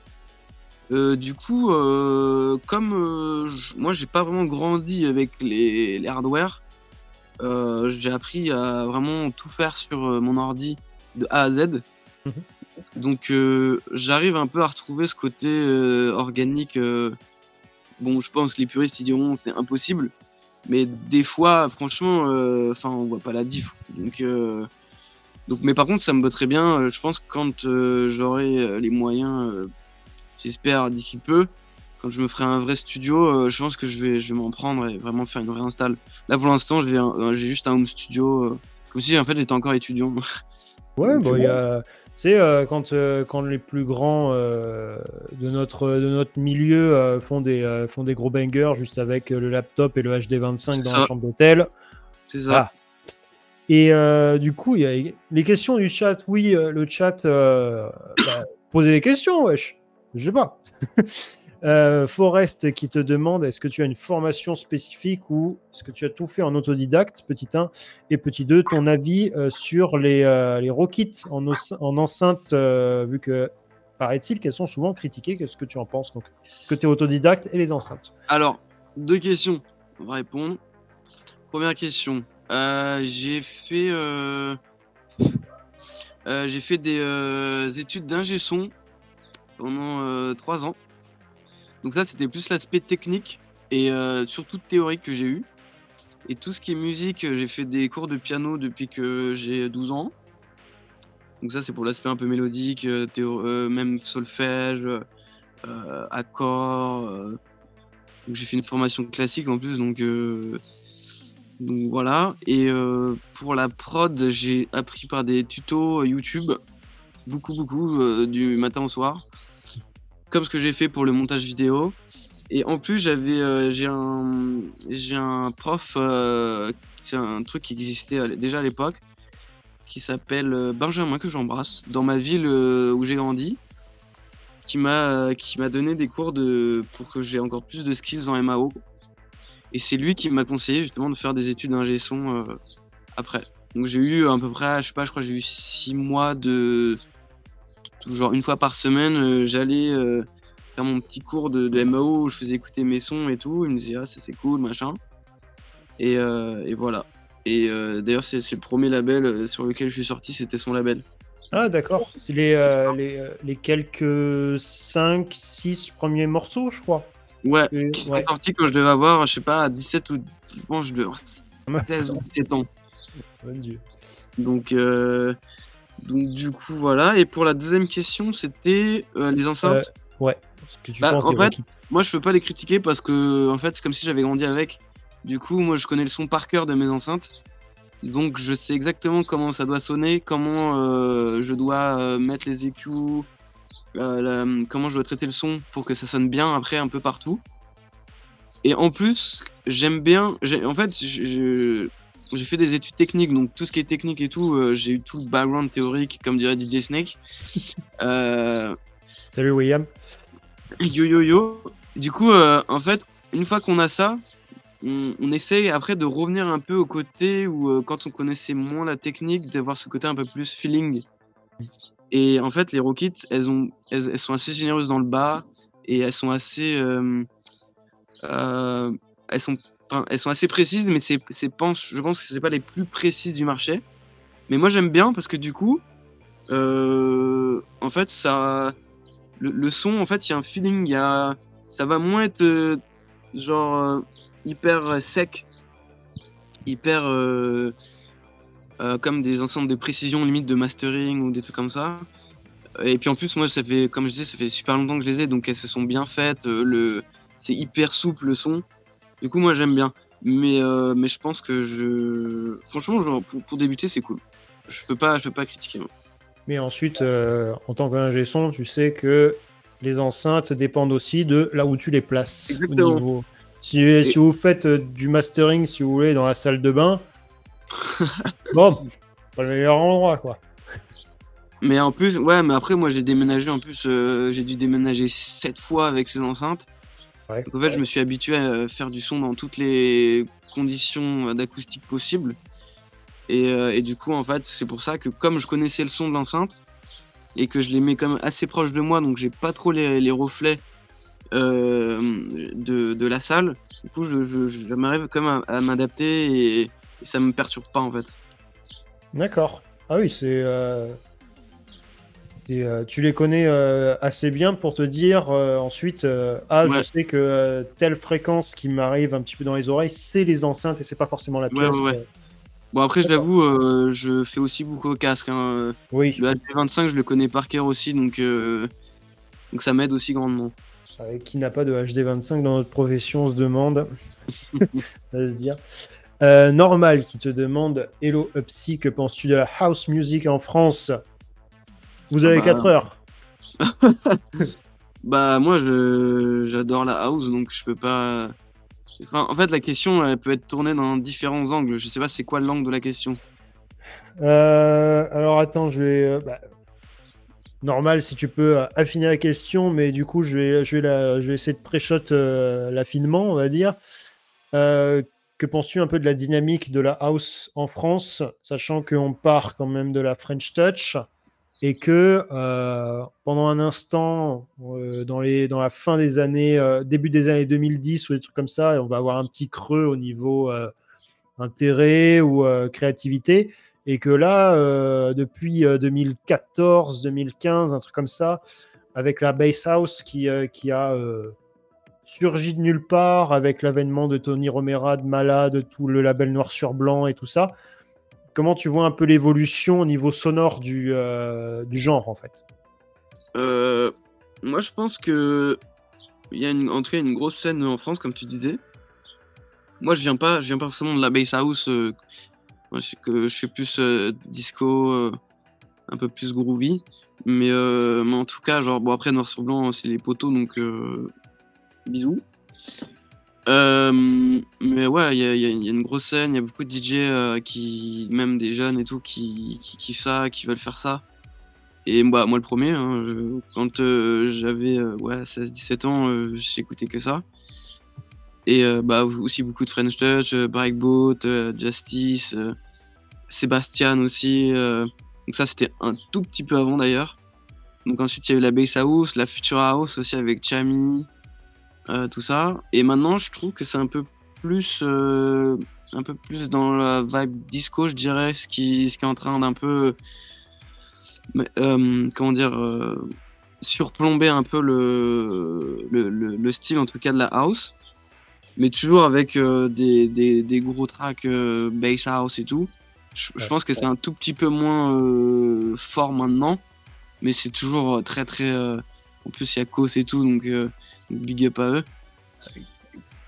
B: Euh, du coup, euh, comme euh, moi j'ai pas vraiment grandi avec les, les hardware, j'ai appris à vraiment tout faire sur mon ordi de A à Z. Mhm. Donc j'arrive un peu à retrouver ce côté organique. bon, je pense que les puristes ils diront c'est impossible, mais des fois, franchement, enfin on voit pas la diff. Donc donc, mais par contre, ça me botterait bien. Je pense que quand j'aurai les moyens j'espère d'ici peu, quand je me ferai un vrai studio, euh, je pense que je vais, je vais m'en prendre et vraiment faire une vraie install. Là pour l'instant, j'ai juste un home studio, euh, comme si en fait j'étais encore étudiant.
A: Ouais, bon, il y a. Tu sais, euh, quand, quand les plus grands de, notre, de notre milieu font, des, font des gros bangers juste avec le laptop et le HD25 dans la chambre d'hôtel.
B: C'est ça.
A: Et du coup, il y a les questions du chat. Oui, le chat. Bah, posez des questions, wesh. Je sais pas. (laughs) Euh, Forest qui te demande est-ce que tu as une formation spécifique ou est-ce que tu as tout fait en autodidacte, petit 1 et petit 2, ton avis euh, sur les, euh, les Rockits en, en enceinte, vu que paraît-il qu'elles sont souvent critiquées. Qu'est-ce que tu en penses? Donc que tu es autodidacte et les enceintes
B: Alors, deux questions. On va répondre. Première question. j'ai fait, j'ai fait des études d'ingé son pendant euh, trois ans. Donc ça, c'était plus l'aspect technique et euh, surtout théorique que j'ai eu. Et tout ce qui est musique, euh, j'ai fait des cours de piano depuis que j'ai 12 ans. Donc ça, c'est pour l'aspect un peu mélodique, même solfège, accords. j'ai fait une formation classique en plus, donc, donc voilà. Et pour la prod, j'ai appris par des tutos YouTube beaucoup, beaucoup euh, du matin au soir, comme ce que j'ai fait pour le montage vidéo. Et en plus, j'avais, euh, j'ai un, j'ai un prof, euh, c'est un truc qui existait déjà à l'époque, qui s'appelle Benjamin que j'embrasse, dans ma ville où j'ai grandi, qui m'a, qui m'a donné des cours de, pour que j'ai encore plus de skills en MAO. Et c'est lui qui m'a conseillé justement de faire des études d'ingé son après. Donc j'ai eu à peu près, je sais pas, je crois j'ai eu six mois de genre une fois par semaine, euh, j'allais euh, faire mon petit cours de, MAO où je faisais écouter mes sons et tout. Il me disait, ah, ça c'est cool, machin. Et, euh, voilà. Et d'ailleurs, c'est le premier label sur lequel je suis sorti, c'était son label.
A: Ah, d'accord. C'est les, les, quelques 5, 6 premiers morceaux, je crois.
B: Ouais, qui sont sortis quand je devais avoir, je sais pas, 17 ou. Je pense je devais 16 (laughs) ou 17 ans.
A: Mon Dieu.
B: Donc, donc du coup, voilà. Et pour la deuxième question, c'était les enceintes.
A: ouais.
B: Ce que tu bah, en fait, moi, je peux pas les critiquer parce que, en fait, c'est comme si j'avais grandi avec. Du coup, moi, je connais le son par cœur de mes enceintes. Donc, je sais exactement comment ça doit sonner, comment euh, je dois euh, mettre les EQ, euh, comment je dois traiter le son pour que ça sonne bien après un peu partout. Et en plus, j'aime bien. En fait, j'ai fait des études techniques, donc tout ce qui est technique et tout, j'ai eu tout le background théorique, comme dirait DJ Snake. (laughs)
A: Salut William.
B: Yo yo yo. Du coup, euh, en fait, une fois qu'on a ça, on, on, essaye après de revenir un peu au côté où, euh, quand on connaissait moins la technique, d'avoir ce côté un peu plus feeling. Et en fait, les Rockets, elles, ont, elles, sont assez généreuses dans le bas et elles sont assez. Euh, elles, sont, elles sont assez précises, mais c'est, je pense que c'est pas les plus précises du marché. Mais moi, j'aime bien parce que du coup, en fait, ça le, son, en fait, il y a un feeling, y a... ça va moins être euh, genre euh, hyper sec, hyper euh, comme des enceintes de précision limite de mastering ou des trucs comme ça. Et puis en plus, moi, ça fait, comme je disais, ça fait super longtemps que je les ai, donc elles se sont bien faites. le, c'est hyper souple le son. Du coup, moi, j'aime bien. Mais, mais je pense que je, franchement, genre, pour, débuter, c'est cool. Je peux pas, je peux pas critiquer. Moi.
A: Mais ensuite, euh, en tant qu'ingé son, tu sais que les enceintes dépendent aussi de là où tu les places.
B: Exactement.
A: Si, si, vous faites euh, du mastering, si vous voulez, dans la salle de bain, (laughs) bon, pas le meilleur endroit, quoi.
B: Mais en plus, ouais, mais après, moi j'ai déménagé, en plus, euh, j'ai dû déménager sept fois avec ces enceintes. Donc en fait, je me suis habitué à faire du son dans toutes les conditions d'acoustique possibles. Euh, et, du coup, en fait, c'est pour ça que comme je connaissais le son de l'enceinte et que je les mets comme assez proche de moi, donc j'ai pas trop les, reflets euh, de, la salle, du coup, je, m'arrive quand même à, m'adapter et, ça me perturbe pas en fait.
A: D'accord. Ah oui, c'est. Euh, tu les connais assez bien pour te dire ensuite, ah, je sais que telle fréquence qui m'arrive un petit peu dans les oreilles, c'est les enceintes et c'est pas forcément la pièce.
B: Bon, après, je l'avoue, euh, je fais aussi beaucoup au casque. Hein.
A: Oui.
B: Le HD25, je le connais par cœur aussi, donc, euh, donc ça m'aide aussi grandement.
A: qui n'a pas de HD25 dans notre profession, on se demande. (laughs) se dire. Euh, Normal qui te demande Hello Upsy, que penses-tu de la house music en France? Vous avez 4 ah bah. heures. (laughs)
B: bah, moi, j'adore la house, donc je peux pas en fait, la question elle peut être tournée dans différents angles. Je sais pas c'est quoi l'angle de la question?
A: Euh, alors attends, je vais. Euh, bah, normal si tu peux euh, affiner la question, mais du coup, je vais, je vais, la, je vais essayer de pré-shot l'affinement, on va dire. que penses-tu un peu de la dynamique de la house en France, sachant qu'on part quand même de la French Touch? Et que euh, pendant un instant, euh, dans, la fin des années, euh, début des années 2010 ou des trucs comme ça, on va avoir un petit creux au niveau intérêt ou créativité, et que là, depuis 2014, 2015, un truc comme ça, avec la Bass House qui, qui a surgi de nulle part, avec l'avènement de Tony Romera, de Malade, tout le label noir sur blanc et tout ça, comment tu vois un peu l'évolution au niveau sonore du, euh, genre en fait?
B: Euh, Moi je pense que il y a une, une grosse scène en France comme tu disais. Moi je viens pas, je viens pas forcément de la bass house. Euh, moi, je, que plus disco, un peu plus groovy. Mais, mais, en tout cas genre bon après noir sur blanc c'est les poteaux donc bisous. Euh, mais ouais, il y, a une grosse scène, il y a beaucoup de DJ euh, qui, même des jeunes et tout, qui, qui kiffent ça, qui veulent faire ça. Et bah, moi, le premier, hein, quand euh, j'avais ouais, 16-17 ans, j'écoutais que ça. Et bah, aussi beaucoup de French Touch, Breakboat, Justice, Sébastien aussi. donc, ça, c'était un tout petit peu avant d'ailleurs. Donc, ensuite, il y a eu la Bass House, la Future House aussi avec Chami. Euh, tout ça. Et maintenant, je trouve que c'est un peu plus, euh, un peu plus dans la vibe disco, je dirais, ce qui, ce qui est en train d'un peu, euh, comment dire, surplomber un peu le, le, le, style, en tout cas de la house, mais toujours avec des, des, des, gros tracks bass house et tout. Je, pense que c'est un tout petit peu moins fort maintenant, mais c'est toujours très très. En plus, il y a Kos et tout, donc big up à eux.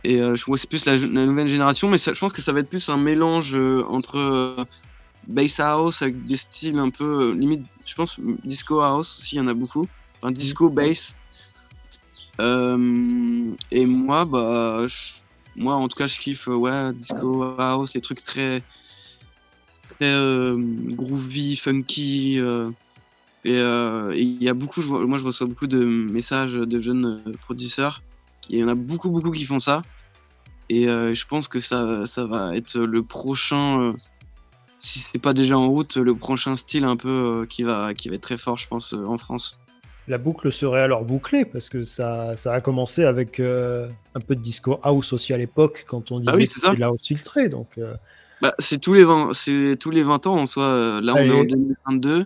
B: Et je vois c'est plus la, nouvelle génération, mais je pense que ça va être plus un mélange entre bass house avec des styles un peu limite, je pense disco house aussi, il y en a beaucoup. Enfin, disco bass. et moi, bah, moi en tout cas, je kiffe ouais disco house, les trucs très très groovy, funky. Et il y a beaucoup, moi je reçois beaucoup de messages de jeunes producteurs. Il y en a beaucoup, beaucoup qui font ça. Et je pense que ça, ça va être le prochain, si c'est pas déjà en route, le prochain style un peu qui, va, qui va être très fort, je pense, en France.
A: La boucle serait alors bouclée parce que ça, ça a commencé avec un peu de disco house aussi à l'époque quand on
B: bah
A: disait
B: que c'était
A: la house filtrée. Donc,
B: bah, c'est tous les 20, c'est tous les 20 ans en soi. Euh, là, on est en 2022.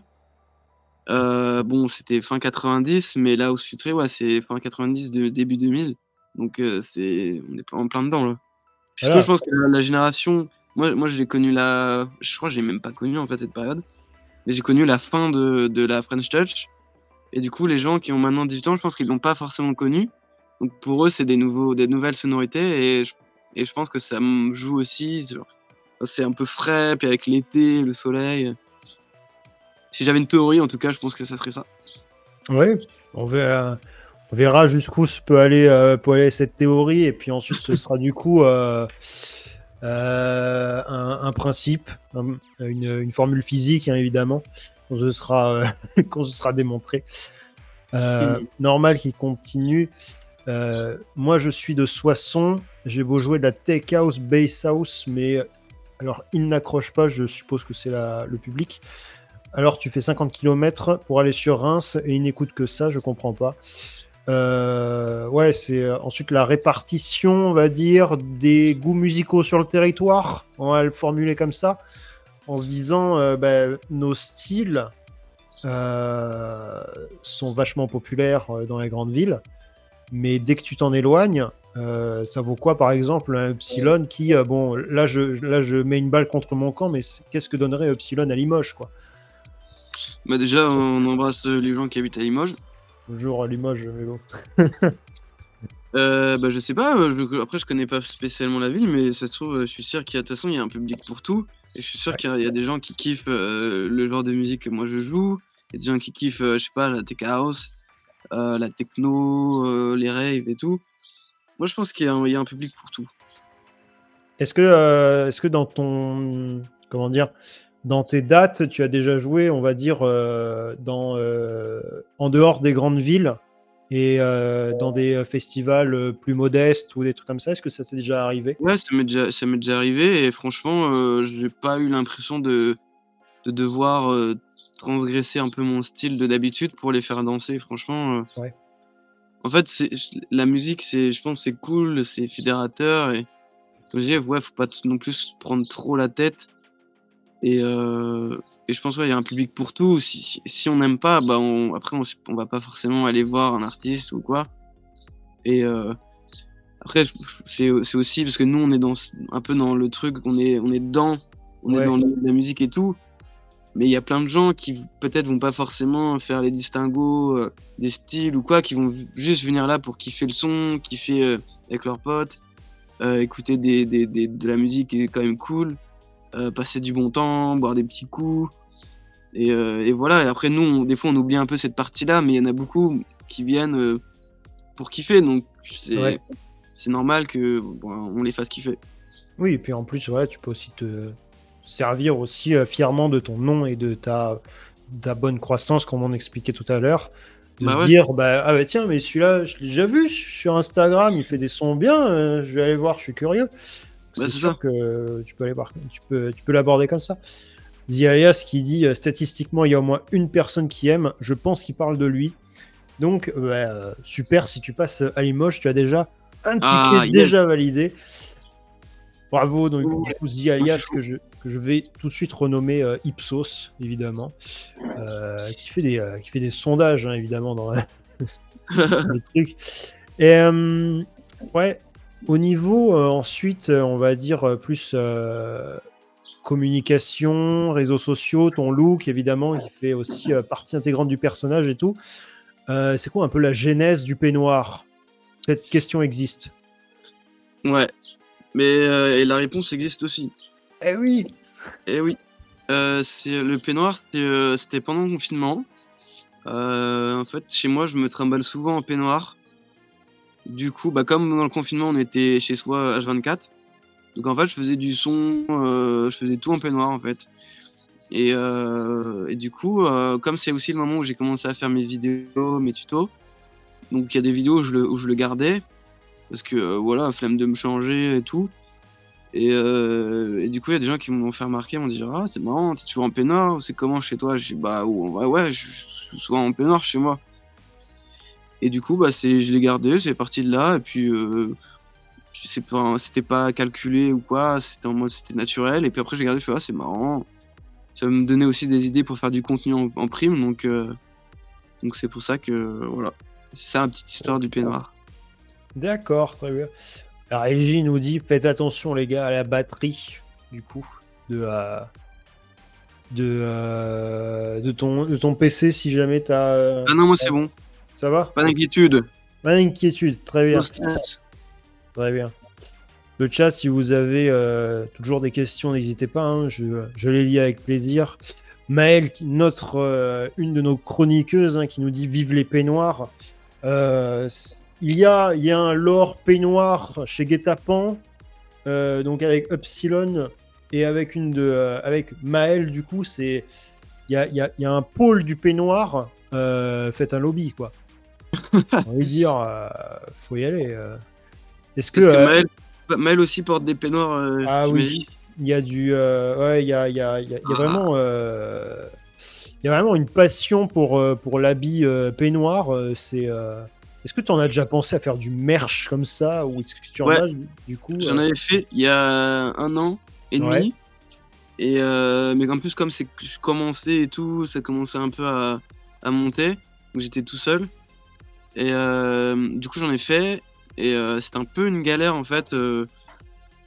B: Euh, bon, c'était fin 90, mais là, au futur, ouais, c'est fin 90, de, début 2000. Donc, euh, c'est, on est en plein dedans là. Surtout, je pense que la, génération, moi, moi, j'ai connu la, je crois, que j'ai même pas connu en fait cette période, mais j'ai connu la fin de, de la French Touch. Et du coup, les gens qui ont maintenant 18 ans, je pense qu'ils l'ont pas forcément connu. Donc, pour eux, c'est des nouveaux, des nouvelles sonorités, et je, et je pense que ça joue aussi sur c'est un peu frais, puis avec l'été, le soleil. Si j'avais une théorie, en tout cas, je pense que ça serait ça.
A: Oui, on verra, on verra jusqu'où peut aller, euh, peut aller cette théorie, et puis ensuite ce sera du coup euh, euh, un, principe, une, formule physique, hein, évidemment, quand ce sera, quand ce sra démontré. Hmm. Normal qu'il continue. moi, je suis de Soissons. J'ai beau jouer de la tech house, bass house, mais alors, il n'accroche pas, je suppose que c'est le public. Alors, tu fais 50 km pour aller sur Reims et il n'écoute que ça, je comprends pas. Euh, ouais, c'est euh, ensuite la répartition, on va dire, des goûts musicaux sur le territoire. On va le formuler comme ça, en se disant, euh, ben, nos styles sont vachement populaires dans les grandes villes, mais dès que tu t'en éloignes, ça vaut quoi, par exemple, un Epsilon qui, bon, là je, là je mets une balle contre mon camp, mais qu'est-ce que donnerait Epsilon à Limoges, quoi?
B: Bah déjà, on embrasse les gens qui habitent à Limoges.
A: Bonjour à Limoges, mais bon. (laughs)
B: euh, bah je sais pas, après je connais pas spécialement la ville, mais ça se trouve, je suis sûr qu'il y a de toute façon, il y a un public pour tout. Et je suis sûr qu'il y, a des gens qui kiffent euh, le genre de musique que moi je joue, il y a des gens qui kiffent, je sais pas, la tech house, la techno, les raves et tout. Moi, je pense qu'il y, a un public pour tout.
A: Est-ce que, euh, est-ce que dans ton, comment dire, dans tes dates, tu as déjà joué, on va dire, euh, dans, euh, en dehors des grandes villes et dans des festivals plus modestes ou des trucs comme ça Est-ce que ça s'est déjà arrivé?
B: Ouais, ça m'est déjà, ça m'est déjà arrivé et franchement, je n'ai pas eu l'impression de, de devoir transgresser un peu mon style de d'habitude pour les faire danser. Franchement, ouais. En fait, c'est la musique, c'est, je pense, c'est cool, c'est fédérateur et comme je disais, ouais, faut pas non plus prendre trop la tête. Et, euh, et je pense ouais, il y a un public pour tout. Si, si, on n'aime pas, bah on, après on, on, va pas forcément aller voir un artiste ou quoi. Et euh, après, c'est aussi parce que nous, on est dans un peu dans le truc, on est, on est dedans, on est dans la musique et tout. Mais il y a plein de gens qui peut-être vont pas forcément faire les distinguos euh, des styles ou quoi, qui vont juste venir là pour kiffer le son, kiffer euh, avec leurs potes, écouter des, des, des, de la musique qui est quand même cool, passer du bon temps, boire des petits coups. Et, et voilà, et après nous, des fois on oublie un peu cette partie-là, mais il y en a beaucoup qui viennent pour kiffer, donc c'est normal que on les fasse kiffer.
A: Oui, et puis en plus, ouais, tu peux aussi te, servir aussi euh, fièrement de ton nom et de ta, ta bonne croissance, comme on expliquait tout à l'heure. De bah se dire, bah, ah bah tiens, mais celui-là, je l'ai déjà vu sur Instagram, il fait des sons bien, euh, je vais aller voir, je suis curieux. C'est sûr que tu peux aller voir, tu peux, tu peux l'aborder comme ça. The qui dit euh, statistiquement, il y a au moins une personne qui aime, je pense qu'il parle de lui. Donc, bah, super, si tu passes à Limoges, tu as déjà un ticket ah, déjà validé. Bravo, donc du coup, The Alias que je, que je vais tout de suite renommer euh, Ipsos, évidemment, euh, qui, fait des, euh, qui fait des sondages, hein, évidemment, dans (laughs) le truc. Et ouais, au niveau, ensuite, on va dire plus communication, réseaux sociaux, ton look, évidemment, qui fait aussi partie intégrante du personnage et tout. c'est quoi un peu la genèse du peignoir? Cette question existe.
B: Ouais, mais la réponse existe aussi.
A: Eh oui
B: Eh oui. c'est le peignoir, c'était pendant le confinement. en fait, chez moi, je me trimballe souvent en peignoir. Du coup, bah, comme dans le confinement, on était chez soi H24. Donc en fait, je faisais du son, euh, je faisais tout en peignoir en fait. Et, euh, du coup, euh, comme c'est aussi le moment où j'ai commencé à faire mes vidéos, mes tutos, donc il y a des vidéos où je le, gardais, parce que voilà, flemme de me changer et tout. Et, du coup, il y a des gens qui m'ont fait remarquer, m'ont dit Ah, c'est marrant, tu vois en peignoir, c'est comment chez toi? Je dis Bah, ouais, ouais, je suis en peignoir chez moi. Et du coup, bah, c'est, je l'ai gardé, c'est parti de là. Et puis, euh, pas, c'était pas calculé ou quoi, c'était en mode c'était naturel. Et puis après, j'ai gardé, je fais, ah, c'est marrant. Ça me donnait aussi des idées pour faire du contenu en, prime. Donc, euh, donc c'est pour ça que, voilà. C'est ça la petite histoire du peignoir.
A: D'accord, très bien. La régie nous dit faites attention, les gars, à la batterie, du coup, de, euh, de, de, ton, de ton PC si jamais tu as.
B: ah non, moi c'est bon.
A: Ça va
B: Pas d'inquiétude.
A: Pas d'inquiétude, très bien. Très bien. Le chat, si vous avez euh, toujours des questions, n'hésitez pas, hein, je, les lis avec plaisir. Maëlle, notre, euh, une de nos chroniqueuses, hein, qui nous dit Vive les peignoirs. Euh, il, y a, il y a un lore peignoir chez Guetapan, donc avec Upsilon et avec une de avec Maël, du coup, c'est il y a, y, a, y a, un pôle du peignoir. faites un lobby, quoi. On va dire, euh, faut y aller. Euh.
B: Est-ce que, euh, Maël, aussi porte des peignoirs
A: Ah oui, il y a du, ouais, il y a, y a, y a ah. vraiment, il y a vraiment une passion pour pour l'habit peignoir. c'est est-ce que tu en as déjà pensé à faire du merch comme ça ou est-ce que tu en as du coup
B: J'en avais fait il y a un an et demi. Et mais en plus comme c'est je commençais et tout, ça commençait un peu à, à monter. Donc j'étais tout seul. Et euh, du coup, j'en ai fait. Et euh, c'est un peu une galère en fait. Euh,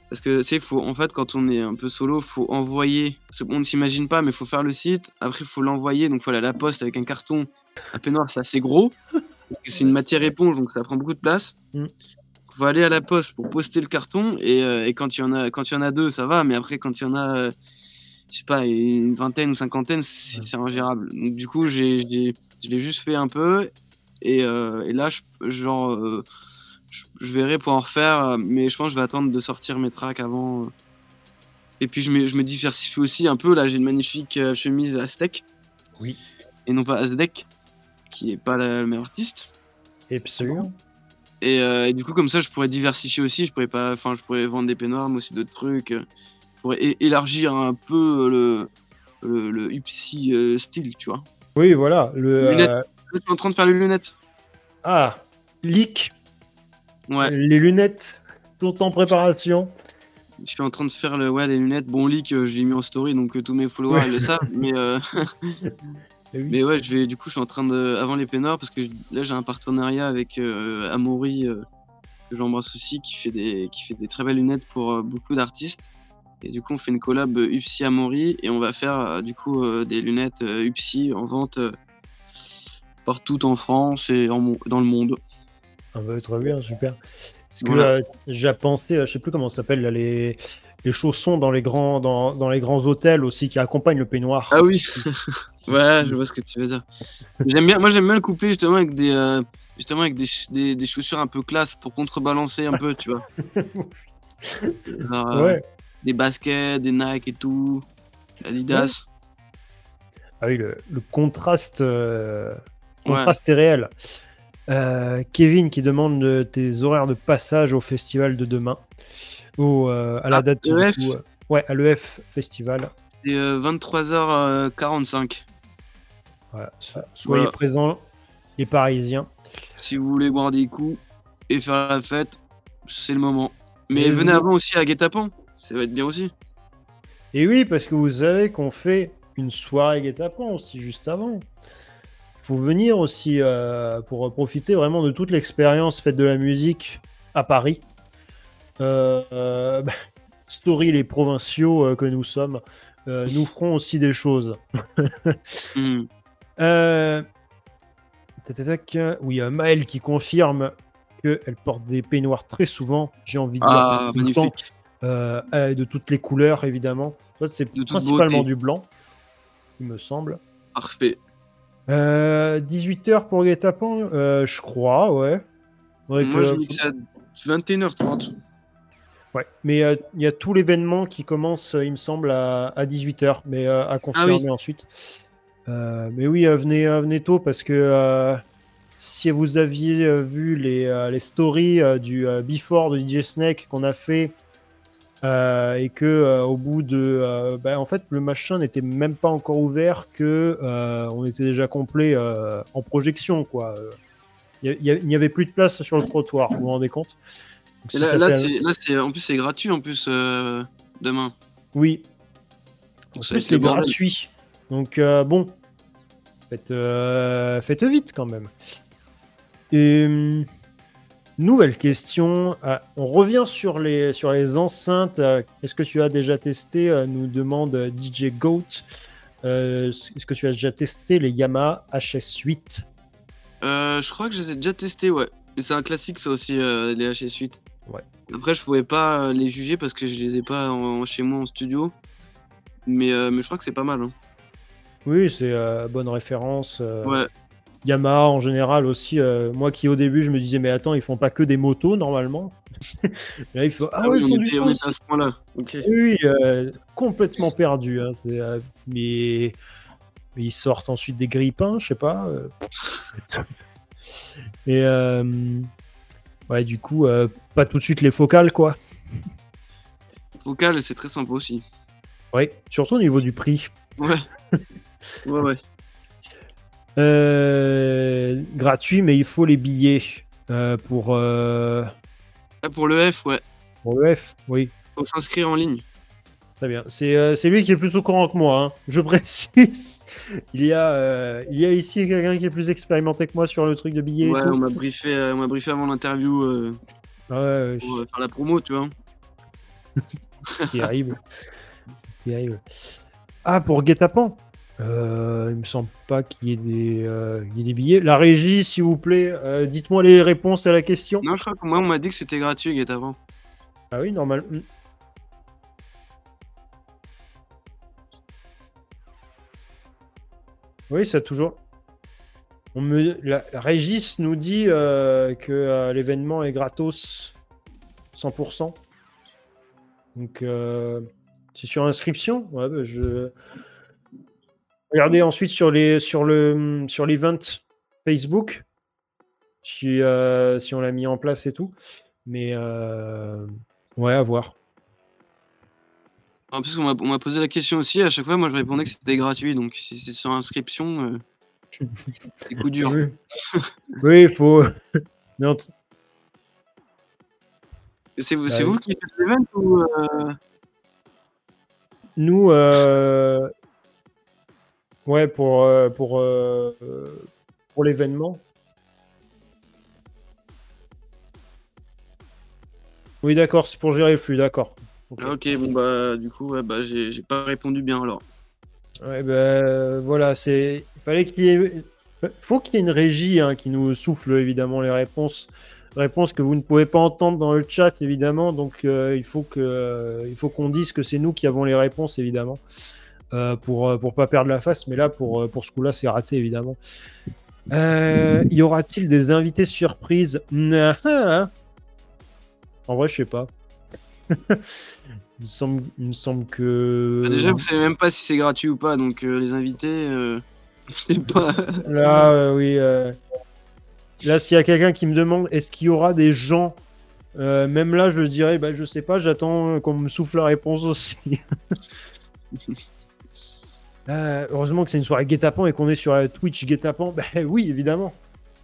B: parce que c'est faut en fait quand on est un peu solo, faut envoyer. On ne s'imagine pas, mais il faut faire le site. Après, il faut l'envoyer. Donc, il faut aller à la poste avec un carton. Un peignoir, c'est assez gros. c'est une matière éponge, donc ça prend beaucoup de place. Il mm. faut aller à la poste pour poster le carton. Et, et, quand il y en a, quand il y en a deux, ça va. Mais après, quand il y en a, je sais pas, une vingtaine ou cinquantaine, c'est ingérable. Donc, du coup, j'ai, je l'ai juste fait un peu. Euh, et, là, je, genre, euh, je, verrai pour en refaire, euh, mais je pense que je vais attendre de sortir mes tracks avant. Et puis je me, je me diversifie aussi un peu. Là, j'ai une magnifique chemise Aztec.
A: Oui.
B: Et non pas Aztec, qui est pas le meilleur artiste.
A: Absolument.
B: Et, et, du coup, comme ça, je pourrais diversifier aussi. Je pourrais pas, enfin, je pourrais vendre des peignoirs, mais aussi d'autres trucs. Je pourrais élargir un peu le le, le Upsi style, tu vois.
A: Oui, voilà. Le,
B: je suis en train de faire les lunettes.
A: Ah, leak.
B: Ouais.
A: Les lunettes sont en préparation.
B: Je suis en train de faire le, ouais, les lunettes. Bon, leak, euh, je l'ai mis en story, donc euh, tous mes followers le savent. Mais, euh, (laughs) eh mais ouais, je vais, du coup, je suis en train de. Avant les pénards, parce que là, j'ai un partenariat avec Amaury, que j'embrasse aussi, qui fait, des, qui fait des très belles lunettes pour beaucoup d'artistes. Et du coup, on fait une collab Upsi Amaury et on va faire du coup des lunettes Upsi en vente partout en France et dans le monde.
A: Ah bah, très bien, super. Parce que euh, j'ai pensé, euh, je sais plus comment ça s'appelle, les, les chaussons dans les, grands, dans, dans, les grands hôtels aussi qui accompagnent le peignoir.
B: Ah oui, (laughs) (laughs) ouais, je vois ce que tu veux dire. j'aime bien, moi j'aime bien le couper justement avec des, euh, justement avec des, des, chaussures un peu classe pour contrebalancer un peu, tu vois. (laughs) ouais. Des baskets, des Nike et tout, Adidas.
A: Ah oui, le, le contraste contraste est réel. Euh, Kevin qui demande tes horaires de passage au festival de demain. Ou euh, à la ah, date coup, euh, ouais, à l'EF Festival.
B: C'est 23h45.
A: Voilà, soyez présents, les Parisiens.
B: Si vous voulez boire des coups et faire la fête, c'est le moment. Mais venez avant aussi à Guetapan, ça va être bien aussi.
A: Et oui, parce que vous savez qu'on fait une soirée Guetapan aussi juste avant faut venir aussi euh, pour profiter vraiment de toute l'expérience faite de la musique à Paris. Euh, euh, bah, story les provinciaux que nous sommes, nous ferons aussi des choses. (laughs)
B: Hmm.
A: Oui, Maël qui confirme qu'elle porte des peignoirs très souvent. J'ai envie de
B: ah,
A: de toutes les couleurs, évidemment. C'est principalement du blanc, il me semble.
B: Parfait.
A: 18h pour Guet-Apens, je crois, ouais.
B: Moi, je mis à 21h30.
A: Ouais, mais il y a tout l'événement qui commence, il me semble, à, 18h, mais à ah confirmer ensuite. mais oui, venez, venez tôt parce que si vous aviez vu les, les stories du Before de DJ Snake qu'on a fait euh, et que euh, au bout de, euh, bah, en fait, le machin n'était même pas encore ouvert que on était déjà complet en projection, quoi. Il n'y avait plus de place sur le trottoir, vous vous rendez compte?
B: Là, c'est, en plus c'est gratuit en plus demain.
A: Oui. En plus c'est gratuit. Donc bon, faites, faites vite quand même. Et hum, Nouvelle question. Euh, on revient sur les, sur les enceintes. Euh, est-ce que tu as déjà testé euh, Nous demande DJ Goat. Est-ce que tu as déjà testé les Yamaha HS8
B: Je crois que je les ai déjà testés, ouais. C'est un classique, ça aussi, les HS8.
A: Ouais.
B: Après, je pouvais pas les juger parce que je les ai pas chez moi en studio. Mais, mais je crois que c'est pas mal. Hein.
A: Oui, c'est bonne référence.
B: Ouais.
A: Yamaha en général aussi. Euh, moi qui au début je me disais mais attends ils font pas que des motos normalement. (laughs)
B: là ah, ah oui, ils font du à ce point-là.
A: Oui euh, complètement perdu. Hein, euh, mais... ils sortent ensuite des grippins je sais pas. (laughs) Et ouais du coup pas tout de suite les focales quoi.
B: Focales c'est très sympa aussi.
A: Ouais surtout au niveau du prix.
B: Ouais. (laughs) ouais ouais.
A: Euh, gratuit, mais il faut les billets euh, pour. Euh,
B: ah, pour le F, ouais.
A: Pour le F, oui.
B: Pour s'inscrire en ligne.
A: Très bien. C'est lui qui est plus au courant que moi, hein. je précise. Il y a, il y a ici quelqu'un qui est plus expérimenté que moi sur le truc de billets.
B: Ouais, on m'a briefé, on briefé avant l'interview
A: ah ouais,
B: pour faire la promo, tu vois. (laughs)
A: terrible. terrible. Ah, pour Guetapan euh, il me semble pas qu'il y, ait des, euh, des billets. La régie, s'il vous plaît, euh, dites-moi les réponses à la question.
B: Non, je crois que moi, on m'a dit que c'était gratuit, Get avant.
A: Ah oui, normal. Hmm. Oui, ça toujours. On me... la, Régis nous dit euh, que l'événement est gratos 100%. Donc, c'est sur inscription? Ouais, bah, je... Regardez ensuite sur les sur le sur l'event Facebook si, euh, si on l'a mis en place et tout. Mais euh, ouais, à voir.
B: En plus, on m'a posé la question aussi. À chaque fois, moi, je répondais que c'était gratuit. Donc, si c'est sur inscription, euh, (laughs) c'est coup dur.
A: oui, il faut. (laughs)
B: C'est vous, vous qui faites l'event ou
A: Nous, Ouais, pour, euh, pour, euh, pour l'événement. Oui, d'accord, c'est pour gérer le flux, d'accord.
B: ok, bon, bah, du coup, ouais, bah, j'ai pas répondu bien alors.
A: Ouais, bah, voilà, c'est. Il fallait qu'il y ait. Faut qu'il y ait une régie hein, qui nous souffle évidemment les réponses. Réponses que vous ne pouvez pas entendre dans le chat évidemment, donc euh, il faut que il faut qu'on dise que c'est nous qui avons les réponses évidemment. Euh, pour, euh, pour pas perdre la face, mais là, pour, euh, pour ce coup-là, c'est raté, évidemment. y aura-t-il des invités surprises? Hein. En vrai, je sais pas. (laughs) il, me semble, il me semble que.
B: Bah, déjà, vous savez même pas si c'est gratuit ou pas, donc les invités, (laughs) je sais pas.
A: Là, oui. Là, s'il y a quelqu'un qui me demande est-ce qu'il y aura des gens? Même là, je dirais, bah, je sais pas, j'attends qu'on me souffle la réponse aussi. (laughs) Euh, heureusement que c'est une soirée guet-apens et qu'on est sur Twitch guet-apens. (laughs) Ben oui, évidemment.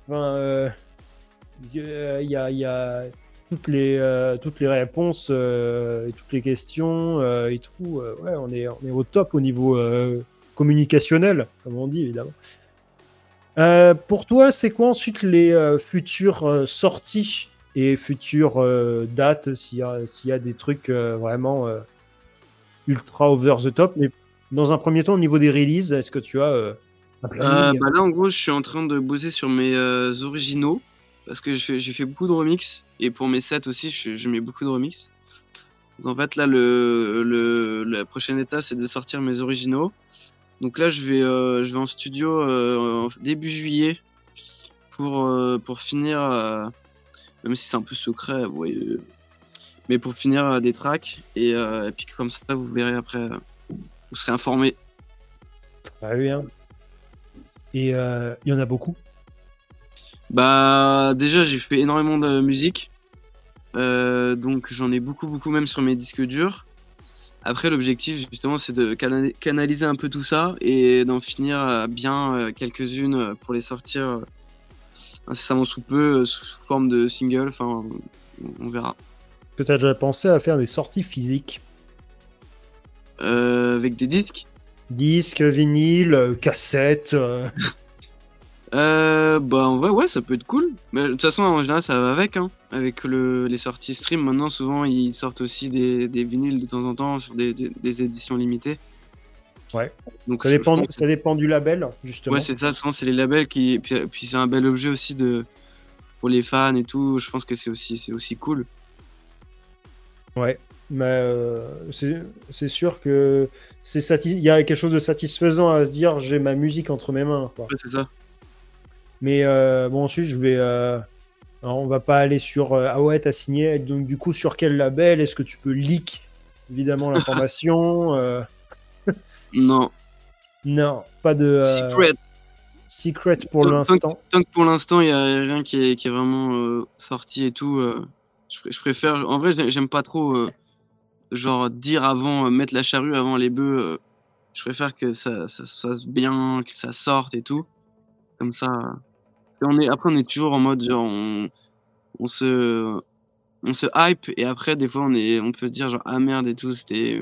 A: Il euh, y, a, toutes, les, euh, toutes les réponses et toutes les questions et tout. ouais, on est, au top au niveau communicationnel, comme on dit, évidemment. pour toi, c'est quoi ensuite les futures sorties et futures dates s'il y, a des trucs vraiment ultra over the top. Dans un premier temps, au niveau des releases, est-ce que tu as
B: un bah Là, en gros, je suis en train de bosser sur mes originaux parce que j'ai fait, beaucoup de remix et pour mes sets aussi, je, mets beaucoup de remix. Donc en fait, là, le, le la prochaine étape, c'est de sortir mes originaux. Donc là, je vais, euh, je vais en studio euh, début juillet pour, euh, pour finir, même si c'est un peu secret, voyez, mais pour finir des tracks. Et, puis comme ça, vous verrez après, vous serez informé.
A: Très bien. Et il y en a beaucoup?
B: Bah déjà, j'ai fait énormément de musique. donc j'en ai beaucoup, beaucoup même sur mes disques durs. Après, l'objectif, justement, c'est de canaliser un peu tout ça et d'en finir euh, bien euh, quelques-unes euh, pour les sortir incessamment sous peu, sous forme de single. Enfin, on verra.
A: Que tu as déjà pensé à faire des sorties physiques?
B: Avec des disques
A: Disques, vinyles, cassettes
B: Euh, bah en vrai ouais ça peut être cool. Mais de toute façon en général ça va avec hein. Avec le, les sorties stream maintenant souvent ils sortent aussi des, des vinyles de temps en temps sur des, des, éditions limitées.
A: Ouais. Donc ça, dépend, ça dépend du label justement.
B: Ouais c'est ça souvent c'est les labels qui puis, puis c'est un bel objet aussi de pour les fans et tout. Je pense que c'est aussi c'est aussi cool.
A: Ouais. Mais euh, c'est sûr que c'est il y a quelque chose de satisfaisant à se dire j'ai ma musique entre mes mains.
B: Ouais, c'est ça.
A: Mais euh, bon, ensuite, je vais. Euh, on va pas aller sur. Ah ouais, t'as signé. Donc, du coup, sur quel label? Est-ce que tu peux leak évidemment (laughs) l'information
B: Non.
A: Non, pas de.
B: Secret.
A: Secret pour l'instant.
B: Tant, que pour l'instant, il n'y a rien qui est, qui est vraiment sorti et tout. Je, préfère. En vrai, j'aime pas trop. Genre, dire avant. mettre la charrue avant les bœufs. je préfère que ça, ça se fasse bien, que ça sorte et tout. Comme ça on est, après, on est toujours en mode genre, on, on, se, on se hype et après, des fois, on, est, on peut dire genre, ah merde et tout, c'était.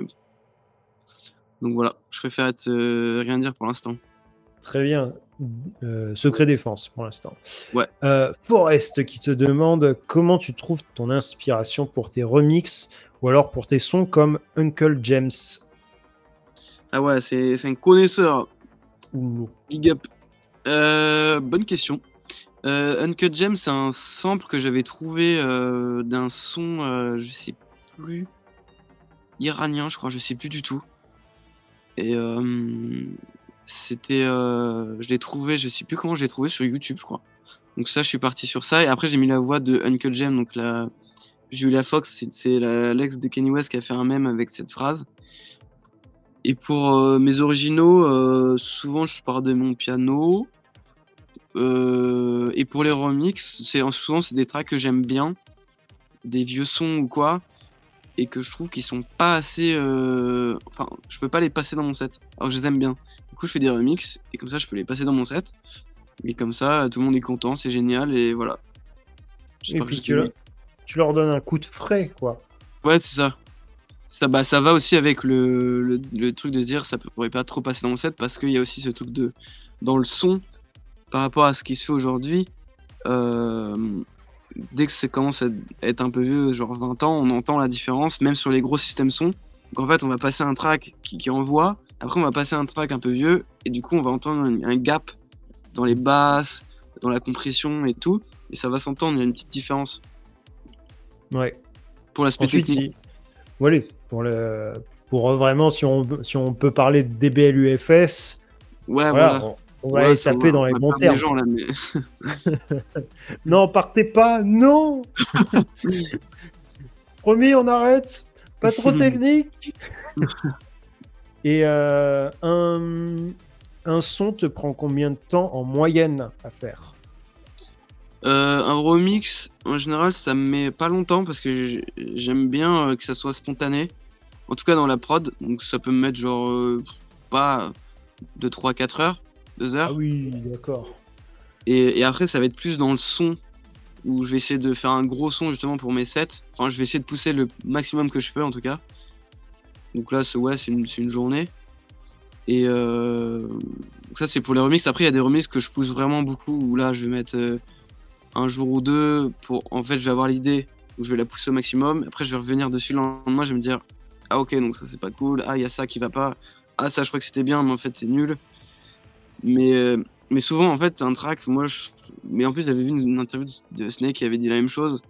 B: Donc voilà, je préfère être, euh, rien dire pour l'instant.
A: Très bien. Euh, secret défense pour l'instant.
B: Ouais.
A: Euh, Forest qui te demande comment tu trouves ton inspiration pour tes remixes ou alors pour tes sons comme Uncle James.
B: Ah ouais, c'est un connaisseur. Big up. bonne question. Euh, Uncut Gem, c'est un sample que j'avais trouvé euh, d'un son, euh, je sais plus, iranien, je crois, je sais plus du tout. Et c'était, je l'ai trouvé, je sais plus comment je l'ai trouvé sur YouTube, je crois. Donc ça, je suis parti sur ça. Et après, j'ai mis la voix de Uncut Gem, donc la Julia Fox, c'est l'ex de Kenny West qui a fait un mème avec cette phrase. Et pour mes originaux, souvent je pars de mon piano. Euh, et pour les remix, c'est souvent c'est des tracks que j'aime bien, des vieux sons ou quoi, et que je trouve qu'ils sont pas assez. Euh, enfin, je peux pas les passer dans mon set. Alors je les aime bien. Du coup, je fais des remix et comme ça, je peux les passer dans mon set. Et comme ça, tout le monde est content, c'est génial et voilà.
A: Et puis tu, tu, leur donnes un coup de frais, quoi.
B: Ouais, c'est ça. Ça, bah, ça va aussi avec le, le, truc de dire ça pourrait pas trop passer dans mon set parce qu'il y a aussi ce truc de. Dans le son, par rapport à ce qui se fait aujourd'hui, euh, dès que ça commence à être un peu vieux, genre 20 ans, on entend la différence, même sur les gros systèmes son. Donc en fait, on va passer un track qui, envoie, après on va passer un track un peu vieux, et du coup on va entendre un, gap dans les basses, dans la compression et tout, et ça va s'entendre, il y a une petite différence.
A: Ouais.
B: Pour l'aspect technique.
A: Voilà, pour, le... pour vraiment, si on, si on peut parler de DBLUFS,
B: ouais, voilà.
A: On va aller taper dans les bons termes. (laughs) non, partez pas, non (laughs) Promis, on arrête. Pas trop (laughs) technique. Et euh, un, un son te prend combien de temps en moyenne à faire?
B: Euh, un remix, en général, ça me met pas longtemps parce que j'aime bien euh, que ça soit spontané. En tout cas, dans la prod. Donc, ça peut me mettre genre pas de 3-4 heures. Deux heures.
A: Ah oui, d'accord.
B: Et, après, ça va être plus dans le son, où je vais essayer de faire un gros son justement pour mes sets. Enfin, je vais essayer de pousser le maximum que je peux en tout cas. Donc là, ouais, c'est une, une, journée. Et euh, ça, c'est pour les remixes. Après, il y a des remixes que je pousse vraiment beaucoup, où là, je vais mettre un jour ou deux pour en fait je vais avoir l'idée où je vais la pousser au maximum. Après je vais revenir dessus le lendemain je vais me dire ah ok donc ça c'est pas cool. Ah il y a ça qui va pas. Ah ça je crois que c'était bien mais en fait c'est nul mais euh, mais souvent en fait un track moi je... mais en plus j'avais vu une, interview de Snake qui avait dit la même chose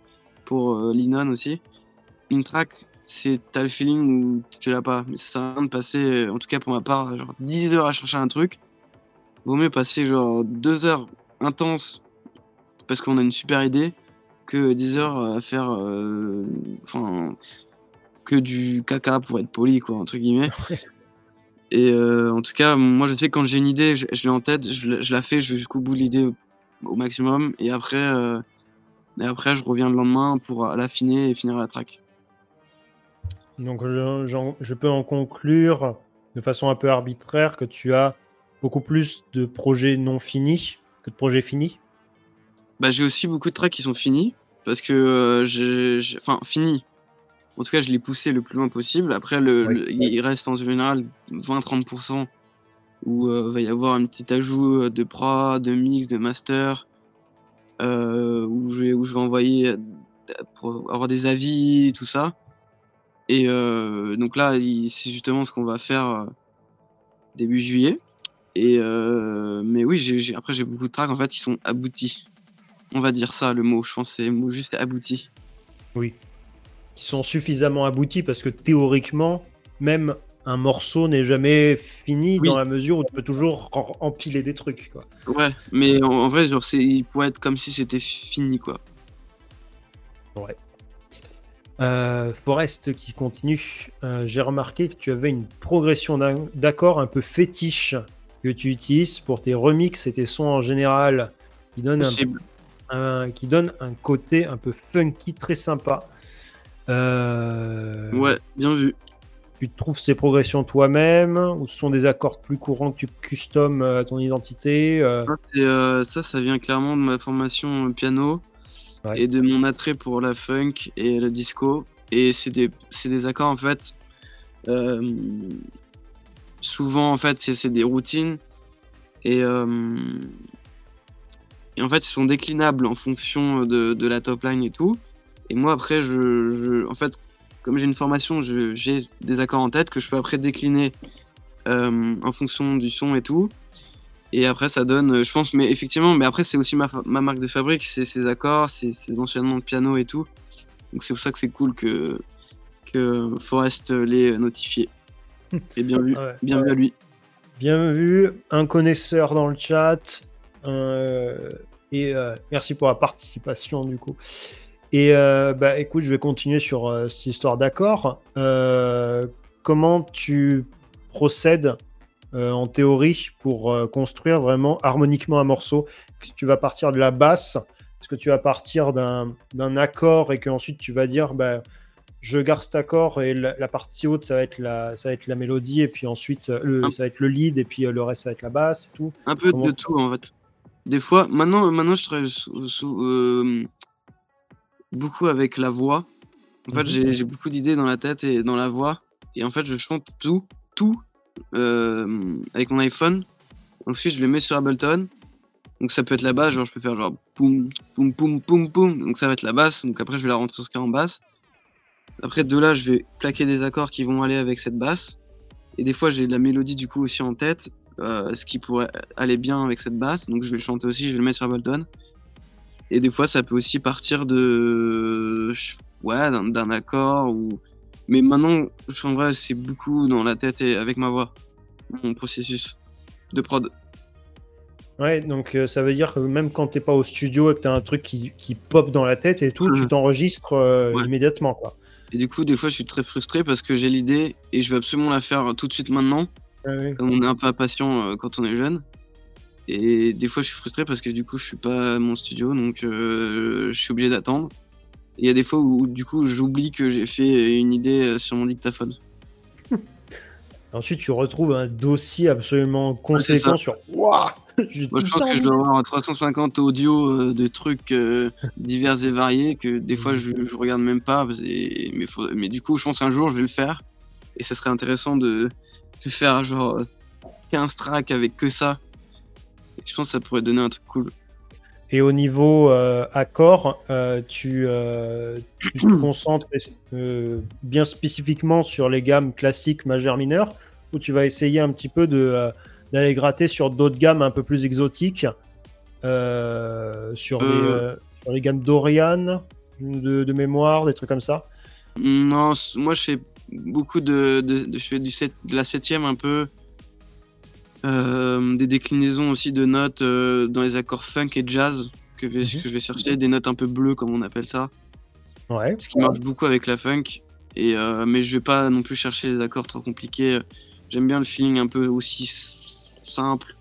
B: pour euh, Linon aussi. Une track c'est t'as le feeling ou tu l'as pas. Mais ça sert à rien de passer en tout cas pour ma part genre 10 heures à chercher un truc. Vaut mieux passer genre 2 heures intenses parce qu'on a une super idée que 10 heures à faire euh, enfin que du caca pour être poli quoi entre guillemets. (laughs) Et euh, en tout cas moi je sais que quand j'ai une idée je, l'ai en tête je, la fais je vais jusqu'au bout de l'idée au, maximum. Et après euh, et après je reviens le lendemain pour l'affiner et finir la track.
A: Donc je, je peux en conclure de façon un peu arbitraire que tu as beaucoup plus de projets non finis que de projets finis
B: bah, J'ai aussi beaucoup de tracks qui sont finis. Parce que euh, j'ai. Enfin, finis. En tout cas, je l'ai poussé le plus loin possible. Après, le, il reste en général 20-30% où euh, va y avoir un petit ajout euh, de prod, de mix, de master, où, je vais, où je vais envoyer pour avoir des avis, tout ça. Et donc là, c'est justement ce qu'on va faire début juillet. Et mais oui, après j'ai beaucoup de tracks en fait, ils sont aboutis. On va dire ça, le mot. Je pense c'est le mot juste abouti.
A: Oui. Ils sont suffisamment aboutis parce que théoriquement, même un morceau n'est jamais fini dans la mesure où tu peux toujours empiler des trucs. Quoi.
B: Ouais, mais en, vrai, genre, il pourrait être comme si c'était fini. quoi.
A: Ouais. Euh, Forest qui continue. Euh, j'ai remarqué que tu avais une progression d'accords un peu fétiche que tu utilises pour tes remixes et tes sons en général, qui donne, un, qui donne un côté un peu funky, très sympa.
B: Euh, ouais, bien vu.
A: Tu trouves ces progressions toi-même ou ce sont des accords plus courants que tu customes à ton identité
B: ça, ça, vient clairement de ma formation piano et de mon attrait pour la funk et le disco. Et c'est des, des, accords en fait. Euh, souvent en fait c'est des routines et, euh, et, en fait ils sont déclinables en fonction de, de, la top line et tout. Et moi après je, en fait comme j'ai une formation j'ai des accords en tête que je peux après décliner euh, en fonction du son et tout. Et après, ça donne, je pense, mais effectivement, mais après, c'est aussi ma, ma, marque de fabrique, c'est ces accords, ces enchaînements de piano et tout. Donc c'est pour ça que c'est cool que, que Forest les notifie. (laughs) Et bien vu, bien vu à lui.
A: Bien vu, un connaisseur dans le chat. Euh, et euh, merci pour la participation du coup. Et euh, bah écoute, je vais continuer sur cette histoire d'accord. comment tu procèdes en théorie pour construire vraiment harmoniquement un morceau? Est-ce que tu vas partir de la basse? Est-ce que tu vas partir d'un accord et qu'ensuite tu vas dire bah, je garde cet accord et la, partie haute ça va être la ça va être la mélodie et puis ensuite euh, le, ça va être le lead et puis euh, le reste ça va être la basse et tout?
B: Un peu de tout en fait. Des fois, maintenant maintenant je travaille sous, euh, beaucoup avec la voix. En fait, mhm. j'ai beaucoup d'idées dans la tête et dans la voix et en fait je chante tout tout avec mon iPhone. Ensuite je le mets sur Ableton. Donc ça peut être la basse, genre je peux faire genre poum poum poum poum poum. Donc ça va être la basse. Donc après je vais la rentrer en basse. Après, de là, je vais plaquer des accords qui vont aller avec cette basse. Et des fois, j'ai la mélodie du coup aussi en tête, euh, ce qui pourrait aller bien avec cette basse. Donc, je vais le chanter aussi, je vais le mettre sur Ableton. Et des fois, ça peut aussi partir de. Ouais, d'un accord. Ou... Mais maintenant, je en vrai, c'est beaucoup dans la tête et avec ma voix, mon processus de prod.
A: Ouais, donc euh, ça veut dire que même quand t'es pas au studio et que t'as un truc qui, qui, pop dans la tête et tout, tu mmh. t'enregistres euh, immédiatement, quoi.
B: Et du coup, des fois, je suis très frustré parce que j'ai l'idée et je veux absolument la faire tout de suite maintenant. Comme on est un peu impatient euh, quand on est jeune. Et des fois, je suis frustré parce que du coup, je suis pas à mon studio, donc euh, je suis obligé d'attendre. Il y a des fois où, du coup, j'oublie que j'ai fait une idée euh, sur mon dictaphone. (laughs)
A: Ensuite, tu retrouves un dossier absolument conséquent sur. Waouh (laughs)
B: je pense que je dois avoir 350 audios euh, de trucs euh, divers et variés que des fois je, je regarde même pas. mais, mais, du coup, je pense qu'un jour je vais le faire. Et ça serait intéressant de, de faire genre 15 tracks avec que ça. je pense que ça pourrait donner un truc cool.
A: Et au niveau accord, tu, tu, te (clears throat) concentres bien spécifiquement sur les gammes classiques majeures-mineures ou tu vas essayer un petit peu de d'aller gratter sur d'autres gammes un peu plus exotiques, sur, Les, sur les gammes Dorian de, mémoire, des trucs comme ça?
B: Non, moi je fais beaucoup de, je fais du de la septième un peu, euh, des déclinaisons aussi de notes euh, dans les accords funk et jazz que, mhm. que je vais chercher, des notes un peu bleues comme on appelle ça.
A: Ouais.
B: Ce qui marche beaucoup avec la funk. Et, euh, mais je vais pas non plus chercher les accords trop compliqués. J'aime bien le feeling un peu aussi simple.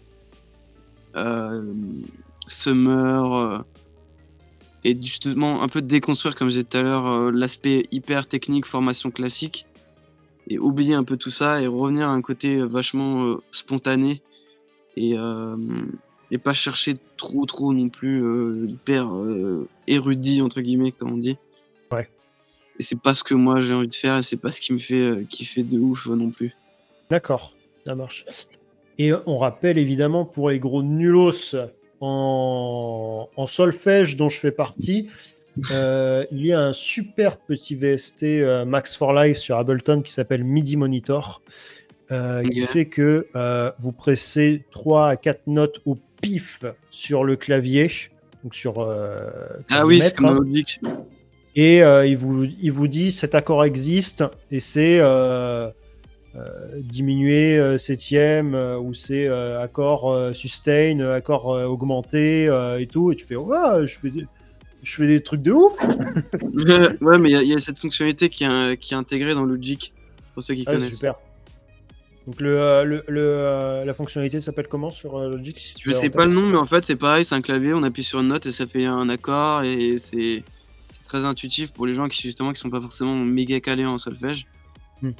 B: Summer. et justement un peu déconstruire, comme j'ai dit tout à l'heure, l'aspect hyper technique, formation classique et oublier un peu tout ça et revenir à un côté euh, vachement euh, spontané et, euh, et pas chercher trop trop non plus hyper érudit entre guillemets comme on dit.
A: Ouais.
B: Et c'est pas ce que moi j'ai envie de faire et c'est pas ce qui me fait kiffer de ouf non plus.
A: D'accord, ça marche. Et on rappelle évidemment pour les gros nulos en, en solfège dont je fais partie, euh, il y a un super petit VST euh, Max for Life sur Ableton qui s'appelle MIDI Monitor, euh, qui fait que vous pressez 3 à 4 notes au pif sur le clavier, donc sur.
B: ah oui, c'est logique.
A: Et il, vous, il vous dit cet accord existe et c'est diminué septième ou c'est accord sustain, accord augmenté et tout. Et tu fais, oh, je fais je fais des trucs de ouf. (laughs)
B: ouais, mais il y, a cette fonctionnalité qui est, qui est intégrée dans Logic, pour ceux qui ah, connaissent. Super.
A: Donc le, euh, le, euh, la fonctionnalité s'appelle comment sur euh, Logic
B: Je sais pas le nom, mais en fait c'est pareil, c'est un clavier, on appuie sur une note et ça fait un accord et c'est très intuitif pour les gens qui justement qui sont pas forcément méga calés en solfège. Hmm.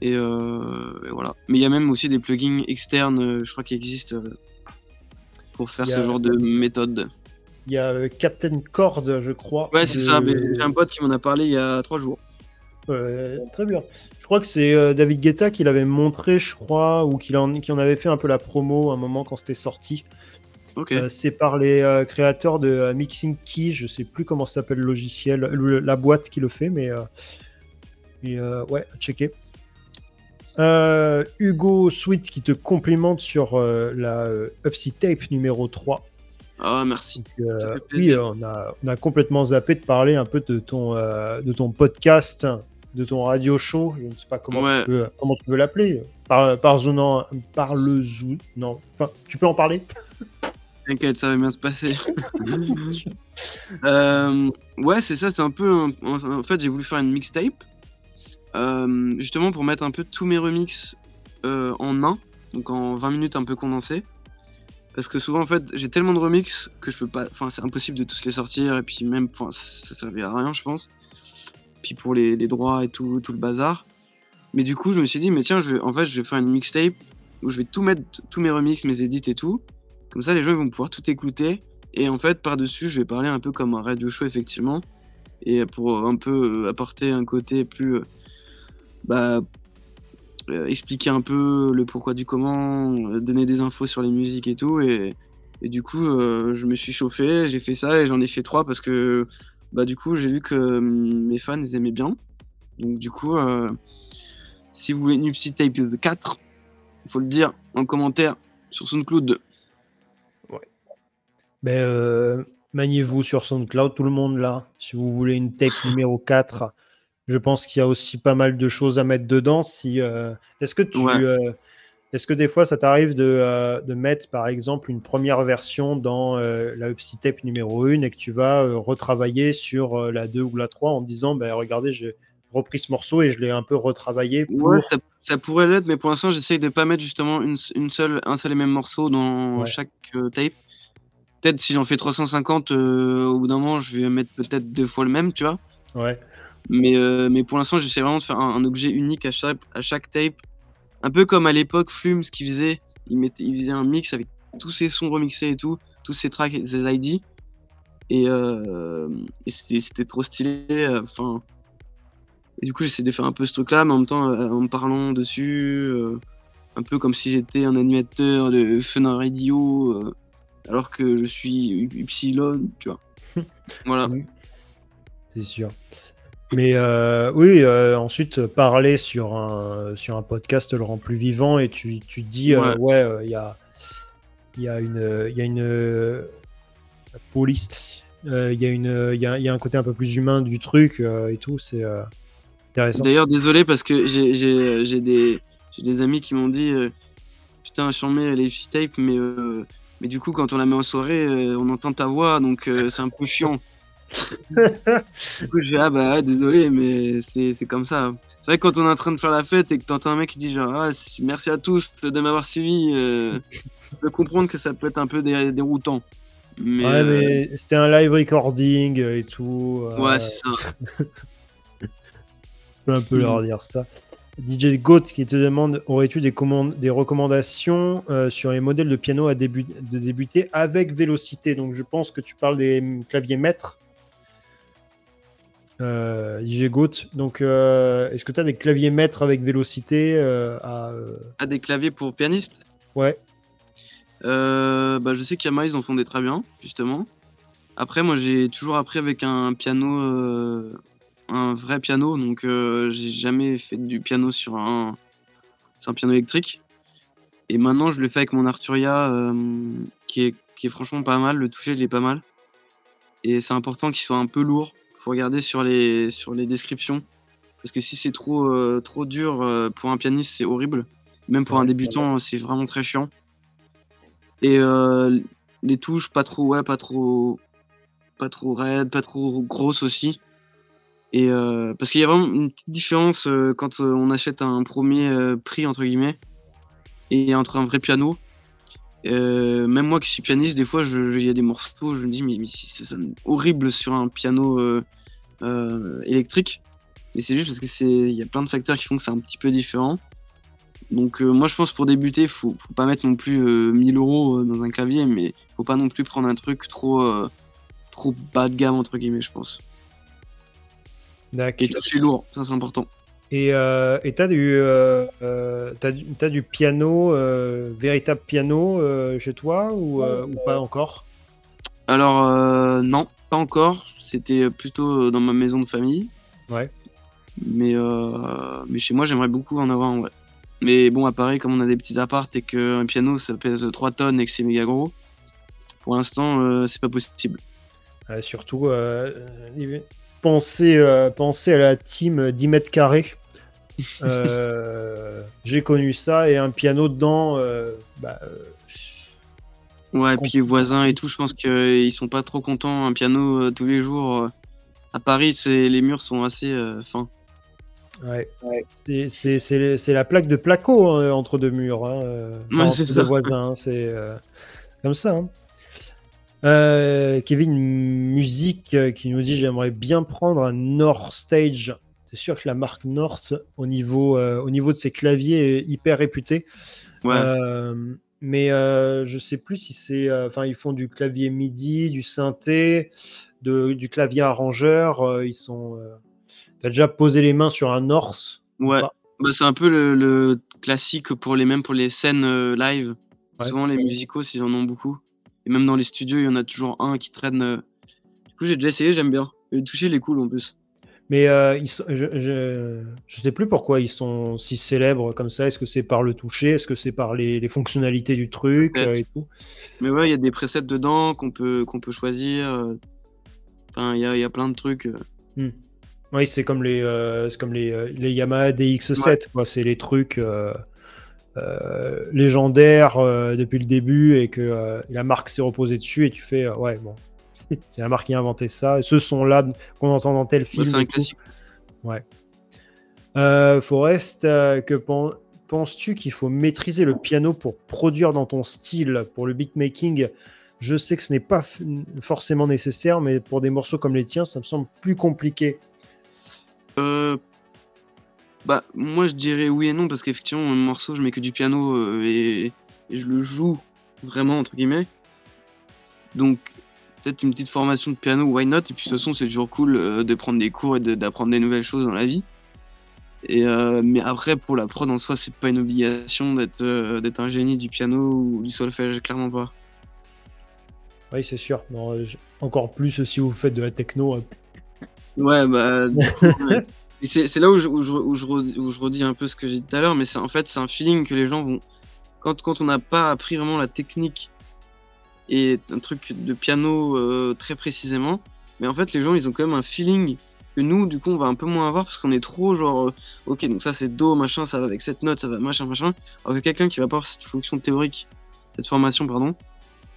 B: Et, voilà. Mais il y a même aussi des plugins externes, je crois, qui existent pour faire ce genre de méthode.
A: Il y a euh, Captain Cord, je crois.
B: Ouais, c'est ça. J'ai un pote qui m'en a parlé il y a trois jours.
A: très bien. Je crois que c'est euh, David Guetta qui l'avait montré, je crois, ou qui en, en avait fait un peu la promo à un moment quand c'était sorti. Euh, c'est par les créateurs de Mixing Key, je sais plus comment s'appelle le logiciel, la boîte qui le fait, mais et, ouais, checker. Hugo Sweet qui te complimente sur la Upsy Tape numéro 3.
B: Ah, merci.
A: Euh, oui, on a, on a, complètement zappé de parler un peu de ton, euh, de ton podcast, de ton radio show. Je ne sais pas comment, tu, peux, comment tu veux l'appeler. Par, par, par le zoo. Non, enfin, tu peux en parler?
B: T'inquiète, ça va bien se passer. (laughs) (laughs) Euh, ouais, c'est ça, c'est un peu. En fait, j'ai voulu faire une mixtape. justement pour mettre un peu tous mes remixes en un, donc en 20 minutes un peu condensées. Parce que souvent, en fait, j'ai tellement de remix que je peux pas. Enfin, c'est impossible de tous les sortir. Et puis, même, ça, ça servait à rien, je pense. Puis pour les, droits et tout, tout le bazar. Mais du coup, je me suis dit, mais tiens, je vais, en fait, je vais faire une mixtape où je vais tout mettre, tous mes remix, mes edits et tout. Comme ça, les gens ils vont pouvoir tout écouter. Et en fait, par-dessus, je vais parler un peu comme un radio show, effectivement. Et pour un peu apporter un côté plus. Euh, bah, euh, expliquer un peu le pourquoi du comment, euh, donner des infos sur les musiques et tout. Et, du coup, euh, je me suis chauffé, j'ai fait ça et j'en ai fait trois parce que bah, du coup, j'ai vu que mes fans aimaient bien. Donc, du coup, si vous voulez une Upsy Tape 4, il faut le dire en commentaire sur SoundCloud.
A: Ouais. Ben, maniez-vous sur SoundCloud, tout le monde là. Si vous voulez une tape numéro 4 je pense qu'il y a aussi pas mal de choses à mettre dedans. Si, euh, est-ce que tu, euh, est-ce que des fois ça t'arrive de, euh, de, mettre par exemple une première version dans la Upsy Tape numéro 1 et que tu vas retravailler sur la 2 ou la 3 en disant bah, regardez, j'ai repris ce morceau et je l'ai un peu retravaillé.
B: Ouais, ça, pourrait l'être, mais pour l'instant j'essaye de pas mettre justement une, une, seule, un seul et même morceau dans chaque tape. Peut-être si j'en fais 350, au bout d'un moment je vais mettre peut-être deux fois le même, tu vois.
A: Ouais.
B: Mais, euh, mais pour l'instant, j'essaie vraiment de faire un, objet unique à chaque, à chaque tape. Un peu comme à l'époque, Flume, ce qu'il faisait. Il, mettait, il faisait un mix avec tous ses sons remixés et tout, tous ses tracks et ses ID. Et, euh, c'était trop stylé. Euh, enfin. et du coup, j'essaie de faire un peu ce truc-là, mais en même temps, en me parlant dessus. un peu comme si j'étais un animateur de Fun Radio. alors que je suis Ypsilon, tu vois. (laughs) voilà.
A: C'est sûr. Mais euh, oui, euh, ensuite, parler sur un, sur un podcast le rend plus vivant et tu, tu te dis, euh, ouais, il y, a, y, a une, y a une police, il y, a une, y, a, y a un côté un peu plus humain du truc et tout, c'est intéressant.
B: D'ailleurs, désolé parce que j'ai des, des amis qui m'ont dit, putain, je mets les tape, mais, mais du coup, quand on la met en soirée, on entend ta voix, donc c'est un peu chiant (laughs) (laughs) vais, ah bah désolé, mais c'est comme ça. C'est vrai que quand on est en train de faire la fête et que t'entends un mec qui dit genre, ah, merci à tous de m'avoir suivi, euh, je peux comprendre que ça peut être un peu déroutant.
A: Mais, ouais, mais euh, c'était un live recording et tout.
B: Euh, ouais, c'est ça. (laughs)
A: je peux un peu leur dire ça. DJ Goat qui te demande aurais-tu des, des recommandations sur les modèles de piano à début de débuter avec vélocité? Donc je pense que tu parles des claviers maîtres. Euh, IG Goat. Donc, euh, est-ce que tu as des claviers maîtres avec vélocité euh, à,
B: ah, des claviers pour pianiste?
A: Ouais.
B: bah, je sais qu'Yamaha, ils en font des très bien, justement. Après, moi, j'ai toujours appris avec un piano, un vrai piano. Donc, j'ai jamais fait du piano sur un, c'est un piano électrique. Et maintenant, je le fais avec mon Arturia, qui, est, qui est franchement pas mal. Le toucher, il est pas mal. Et c'est important qu'il soit un peu lourd faut regarder sur les, sur les descriptions. Parce que si c'est trop, euh, trop dur euh, pour un pianiste, c'est horrible. Même pour un débutant, c'est vraiment très chiant. Et euh, les touches, pas trop, ouais, pas trop, pas trop raides, pas trop grosses aussi. Et parce qu'il y a vraiment une petite différence quand on achète un premier prix entre guillemets et entre un vrai piano euh, même moi qui suis pianiste, des fois, il y a des morceaux, je me dis, mais, c'est horrible sur un piano euh, euh, électrique. Mais c'est juste parce que c'est, il y a plein de facteurs qui font que c'est un petit peu différent. Donc moi, je pense pour débuter, faut, faut pas mettre non plus 1000 euros dans un clavier, mais faut pas non plus prendre un truc trop, trop bas de gamme entre guillemets, je pense.
A: D'accord. Et
B: toucher lourd, ça c'est important.
A: Et euh, tu as, euh, euh, du piano, véritable piano chez toi ou, pas encore?
B: Alors, non, pas encore. C'était plutôt dans ma maison de famille.
A: Ouais.
B: Mais, mais chez moi, j'aimerais beaucoup en avoir ouais. Mais bon, à Paris, comme on a des petits apparts et qu'un piano ça pèse 3 tonnes et que c'est méga gros, pour l'instant, c'est pas possible.
A: surtout, pensez, à la team 10 mètres carrés (laughs) euh, j'ai connu ça et un piano dedans. Euh, bah,
B: euh, ouais, et puis les voisins et tout, je pense qu'ils sont pas trop contents. Un piano tous les jours. à Paris, les murs sont assez fins.
A: Ouais, c'est la plaque de placo hein, entre deux murs. Hein,
B: ouais, c'est ça.
A: voisins, c'est comme ça. Hein. Kevin Musique qui nous dit j'aimerais bien prendre un North Stage c'est sûr que la marque North, au niveau, euh, au niveau de ses claviers, est hyper réputée? Euh, mais euh, je sais plus si c'est. Enfin, ils font du clavier MIDI, du synthé, de, du clavier arrangeur. ils sont. T'as déjà posé les mains sur un North?
B: Ouais. Bah, c'est un peu le, classique pour les mêmes pour les scènes live. Souvent, les musicaux, ils en ont beaucoup. Et même dans les studios, il y en a toujours un qui traîne. Du coup, j'ai déjà essayé, j'aime bien. Le toucher, il est cool en plus.
A: Mais euh, je, ne sais plus pourquoi ils sont si célèbres comme ça. Est-ce que c'est par le toucher? Est-ce que c'est par les, fonctionnalités du truc euh, et tout?
B: Mais ouais, il y a des presets dedans qu'on peut, qu'on peut choisir. Euh. Enfin, il y a, y a, plein de trucs.
A: Hmm. Oui, c'est comme les, comme les, les Yamaha DX7. quoi. C'est les trucs légendaires depuis le début et que la marque s'est reposée dessus et tu fais ouais, bon, (laughs) c'est la marque qui a inventé ça. Ce son-là qu'on entend dans tel film.
B: c'est un classique.
A: Ouais. Euh, euh, que penses-tu qu'il faut maîtriser le piano pour produire dans ton style, pour le beatmaking? Je sais que ce n'est pas forcément nécessaire, mais pour des morceaux comme les tiens, ça me semble plus compliqué.
B: Euh, bah, moi, je dirais oui et non, parce qu'effectivement, un morceau, je mets que du piano et... et je le joue vraiment, entre guillemets. Donc, peut-être une petite formation de piano, why not? Et puis de toute façon, c'est toujours cool euh, de prendre des cours et d'apprendre des nouvelles choses dans la vie. Et euh, mais après, pour la prod en soi, c'est pas une obligation d'être euh, d'être un génie du piano ou du solfège, clairement pas.
A: Oui, c'est sûr. encore plus si vous faites de la techno.
B: Ouais, bah. (laughs) c'est là où je, redis un peu ce que j'ai dit tout à l'heure, mais en fait, c'est un feeling que les gens vont. Quand, quand on n'a pas appris vraiment la technique et un truc de piano euh, très précisément, mais en fait, les gens, ils ont quand même un feeling que nous, du coup, on va un peu moins avoir parce qu'on est trop genre, euh, ok, donc ça c'est Do, machin, ça va avec cette note, ça va machin, machin. Alors que quelqu'un qui va pas avoir cette fonction théorique, cette formation, pardon,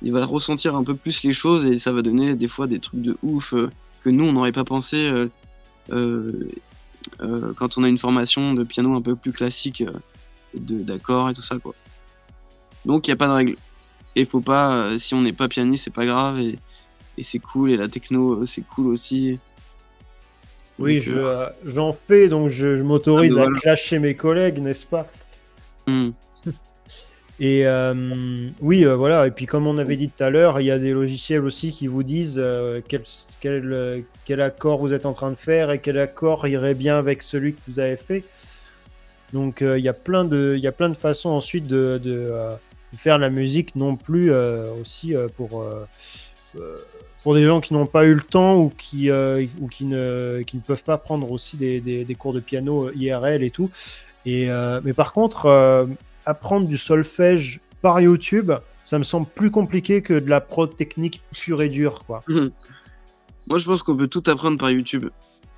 B: il va ressentir un peu plus les choses et ça va donner des fois des trucs de ouf euh, que nous, on n'aurait pas pensé quand on a une formation de piano un peu plus classique, d'accords et tout ça, quoi. Donc il n'y a pas de règle. Et faut pas, si on n'est pas pianiste, c'est pas grave et, et c'est cool. Et la techno, c'est cool aussi.
A: Oui, je, euh, j'en fais, donc je, m'autorise ah, à clasher mes collègues, n'est-ce pas? Hmm. Et euh, oui, euh, voilà. Et puis, comme on avait dit tout à l'heure, il y a des logiciels aussi qui vous disent quel, quel, accord vous êtes en train de faire et quel accord irait bien avec celui que vous avez fait. Donc, il y a plein de, il y a plein de façons ensuite de, faire la musique, non plus aussi pour pour des gens qui n'ont pas eu le temps ou qui, euh, ou qui, ne, qui ne peuvent pas prendre aussi des, des, cours de piano euh, IRL et tout. Et, euh, mais par contre, apprendre du solfège par YouTube, ça me semble plus compliqué que de la prod technique pure et dure. Quoi.
B: Moi, je pense qu'on peut tout apprendre par YouTube.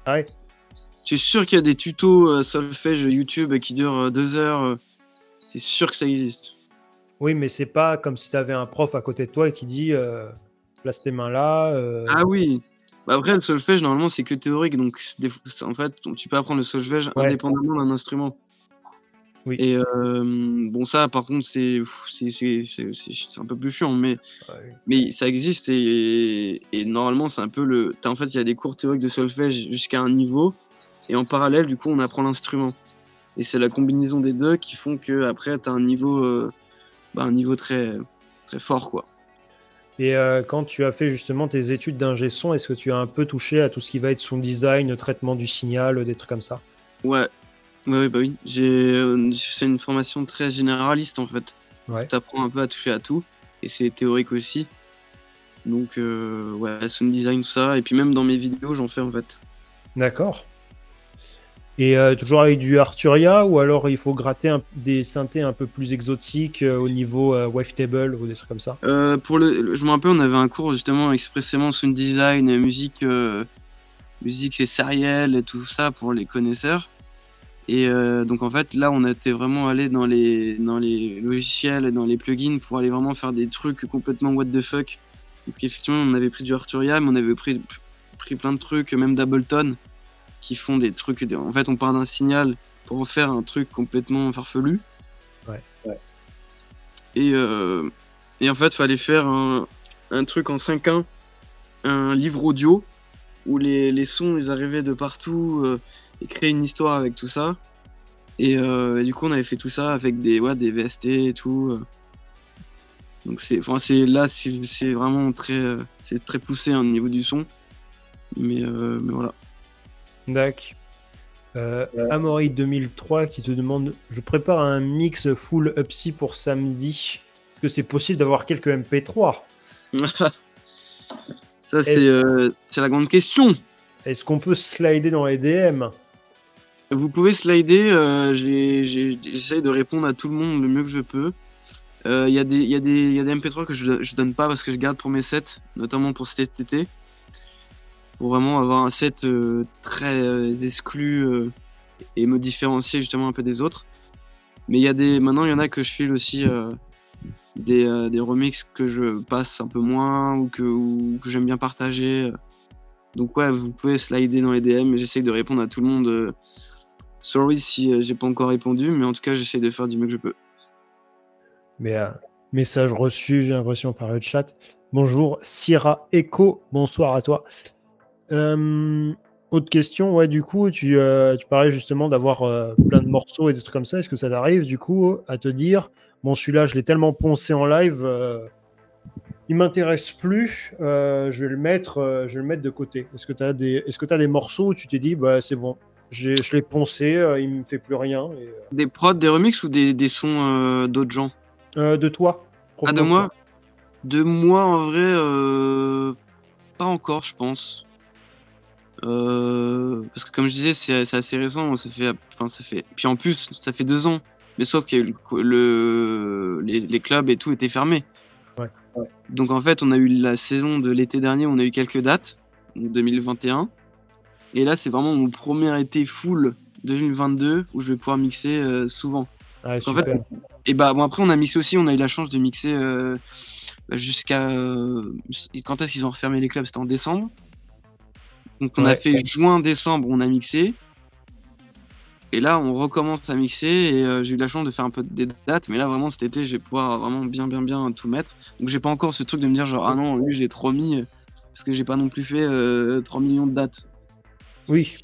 A: Ah ouais
B: Je suis sûr qu'il y a des tutos solfège YouTube qui durent deux heures. C'est sûr que ça existe.
A: Oui, mais c'est pas comme si tu avais un prof à côté de toi qui dit place tes mains là. Euh.
B: Ah oui. Bah après, le solfège, normalement, c'est que théorique. Donc, en fait, tu peux apprendre le solfège indépendamment d'un instrument. Oui. Et bon, ça, par contre, c'est un peu plus chiant, mais, mais ça existe et, et normalement, c'est un peu le. En fait, il y a des cours théoriques de solfège jusqu'à un niveau, et en parallèle, du coup, on apprend l'instrument. Et c'est la combinaison des deux qui font que après, tu as un niveau, euh, bah, un niveau très, très fort, quoi.
A: Et euh, quand tu as fait justement tes études d'ingé son, est-ce que tu as un peu touché à tout ce qui va être son design, traitement du signal, des trucs comme ça?
B: Ouais, ouais, bah oui. J'ai euh, c'est une formation très généraliste en fait. Ouais. Tu apprends un peu à toucher à tout, et c'est théorique aussi. Donc euh, ouais, sound design, tout ça, et puis même dans mes vidéos, j'en fais en fait.
A: D'accord. Et euh, toujours avec du Arturia ou alors il faut gratter des synthés un peu plus exotiques euh, au niveau euh, wavetable ou des trucs comme ça?
B: Pour le, Je me rappelle, on avait un cours justement expressément sound design, musique, musique sérielle et tout ça pour les connaisseurs. Et donc en fait là on était vraiment allé dans les, dans les logiciels et dans les plugins pour aller vraiment faire des trucs complètement what the fuck. Donc effectivement on avait pris du Arturia mais on avait pris, pris plein de trucs, même d'Ableton qui font des trucs. En fait, on part d'un signal pour en faire un truc complètement farfelu.
A: Ouais.
B: Et, euh, et en fait, il fallait faire un, un truc en 5.1, un livre audio où les, les, sons ils arrivaient de partout euh, et créer une histoire avec tout ça. Euh, et, du coup, on avait fait tout ça avec des, ouais, des VST et tout. Donc c'est, enfin, c'est là, c'est, vraiment très, c'est très poussé hein, au niveau du son. Mais, mais voilà.
A: D'accord. Euh, 2003 qui te demande Je prépare un mix full upsy pour samedi. Est-ce que c'est possible d'avoir quelques MP3 (laughs)
B: Ça, euh, c'est la grande question.
A: Est-ce qu'on peut slider dans les DM
B: Vous pouvez slider. Euh, J'essaye de répondre à tout le monde le mieux que je peux. Il euh, y, a des, y, a des, y a des MP3 que je, je donne pas parce que je garde pour mes sets, notamment pour cet été pour vraiment avoir un set euh, très euh, exclu et me différencier justement un peu des autres. Mais il y a des, maintenant, il y en a que je file aussi des, des remixes que je passe un peu moins ou que, que j'aime bien partager. Donc ouais, vous pouvez slider dans les DM, mais j'essaye de répondre à tout le monde. Sorry si j'ai pas encore répondu, mais en tout cas, j'essaye de faire du mieux que je peux.
A: Mais message reçu, j'ai l'impression par le chat. Bonjour, Sierra Echo, bonsoir à toi. Euh, autre question, ouais, du coup, tu, euh, parlais justement d'avoir euh, plein de morceaux et des trucs comme ça. Est-ce que ça t'arrive, du coup, à te dire, bon, celui-là, je l'ai tellement poncé en live, il m'intéresse plus, je vais le mettre, je vais le mettre de côté. Est-ce que tu as des, que as des morceaux où tu t'es dit, bah, c'est bon, je l'ai poncé, il me fait plus rien.
B: Des prods, des remixes ou des, des sons d'autres gens?
A: De toi.
B: Ah, de moi? De moi, en vrai, euh, pas encore, je pense. Euh, parce que comme je disais, c'est assez récent, ça fait, enfin, ça fait. Puis en plus, ça fait deux ans. Mais sauf que le, les, clubs et tout étaient fermés.
A: Ouais.
B: Donc en fait, on a eu la saison de l'été dernier, on a eu quelques dates, 2021. Et là, c'est vraiment mon premier été full 2022 où je vais pouvoir mixer euh, souvent.
A: Ah, super.
B: et bah bon après on a mixé aussi, on a eu la chance de mixer euh, jusqu'à euh, quand est-ce qu'ils ont refermé les clubs? C'était en décembre. Donc on a fait juin-décembre, on a mixé. Et là, on recommence à mixer et j'ai eu la chance de faire un peu des dates. Mais là, vraiment, cet été, je vais pouvoir vraiment bien, bien, bien tout mettre. Donc, j'ai pas encore ce truc de me dire, genre, ah non, lui, j'ai trop mis. Parce que j'ai pas non plus fait 3 millions de dates.
A: Oui.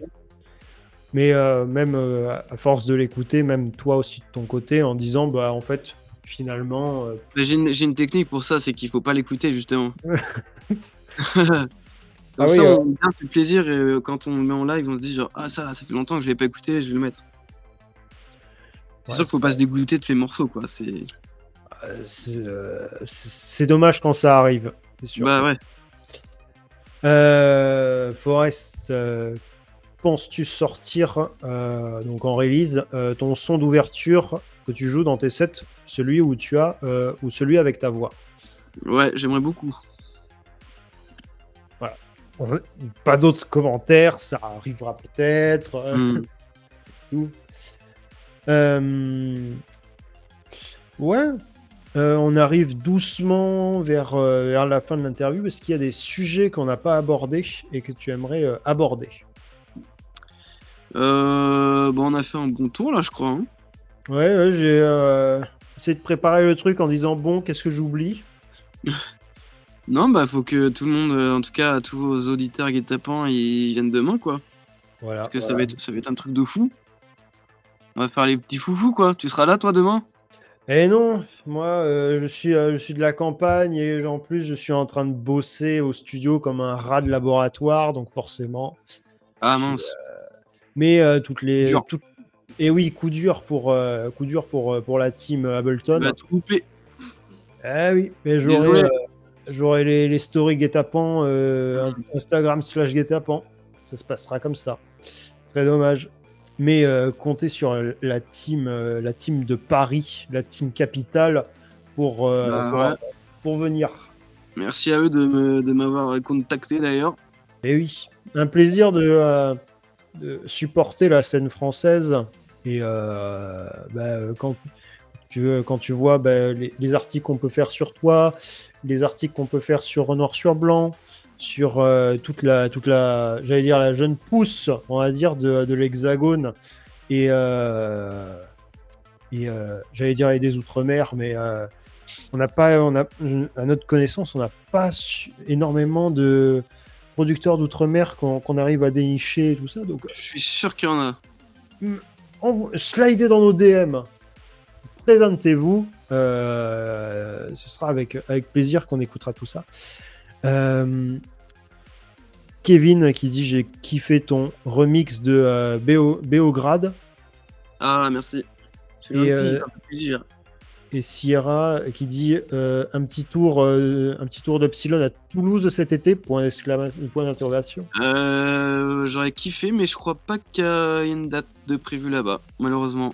A: Mais euh, même euh, à force de l'écouter, même toi aussi de ton côté, en disant, bah en fait, finalement. Euh,
B: j'ai une, technique pour ça, c'est qu'il faut pas l'écouter justement. (laughs) Comme ah ça, on a fait plaisir et quand on le met en live, on se dit genre ah ça, ça fait longtemps que je l'ai pas écouté, je vais le mettre. C'est sûr qu'il faut pas se dégoûter de ces morceaux quoi. C'est.
A: C'est dommage quand ça arrive. Sûr.
B: Bah
A: ouais. Forest, penses-tu sortir euh, donc en release euh, ton son d'ouverture que tu joues dans tes sets, celui où tu as euh, ou celui avec ta voix?
B: Ouais, j'aimerais beaucoup.
A: Voilà. Pas d'autres commentaires, ça arrivera peut-être. Hmm. (laughs) ouais. on arrive doucement vers, vers la fin de l'interview. Est-ce qu'il y a des sujets qu'on n'a pas abordés et que tu aimerais aborder?
B: Euh, bon, on a fait un bon tour là, je crois. Hein.
A: Ouais, j'ai euh, essayé de préparer le truc en disant bon, qu'est-ce que j'oublie? (laughs)
B: Non, bah faut que tout le monde, euh, en tout cas tous vos auditeurs guet-apens, ils viennent demain quoi.
A: Voilà.
B: Parce que ça, va être, ça va être un truc de fou. On va faire les petits foufous quoi. Tu seras là toi demain?
A: Eh non, moi je, suis, je suis de la campagne et en plus je suis en train de bosser au studio comme un rat de laboratoire, donc forcément.
B: Ah mince.
A: Mais euh, toutes les. Et oui, coup dur pour, euh, coup dur pour, euh, pour la team Ableton.
B: Va tout couper.
A: Ah oui, mais j'aurai les, les, stories guet-apens, Instagram slash guet-apens. Ça se passera comme ça. Très dommage. Mais comptez sur la team, la team de Paris, la team capitale pour, bah, pour, venir.
B: Merci à eux de m'avoir contacté d'ailleurs.
A: Et oui, un plaisir de de supporter la scène française. Et euh, bah, quand, tu, quand tu vois bah, les, articles qu'on peut faire sur toi, les articles qu'on peut faire sur Noir sur Blanc, sur euh, toute la, toute la j'allais dire, la jeune pousse, on va dire, de, de l'Hexagone. Et, euh, j'allais dire, et des Outre-mer, mais on n'a pas, à notre connaissance, on n'a pas énormément de, producteurs d'outre-mer qu'on arrive à dénicher et tout ça. Donc,
B: je suis sûr qu'il y en a.
A: Hmm, slidez dans nos DM. Présentez-vous. Euh, ce sera avec, avec plaisir qu'on écoutera tout ça. Euh, Kevin qui dit j'ai kiffé ton remix de euh, Béograd.
B: Ah merci. C'est un plaisir
A: et Sierra qui dit euh, un petit tour, euh, un petit tour d'Epsilon à Toulouse cet été Point point d'interrogation.
B: Euh, j'aurais kiffé, mais je crois pas qu'il y a une date de prévue là-bas, malheureusement.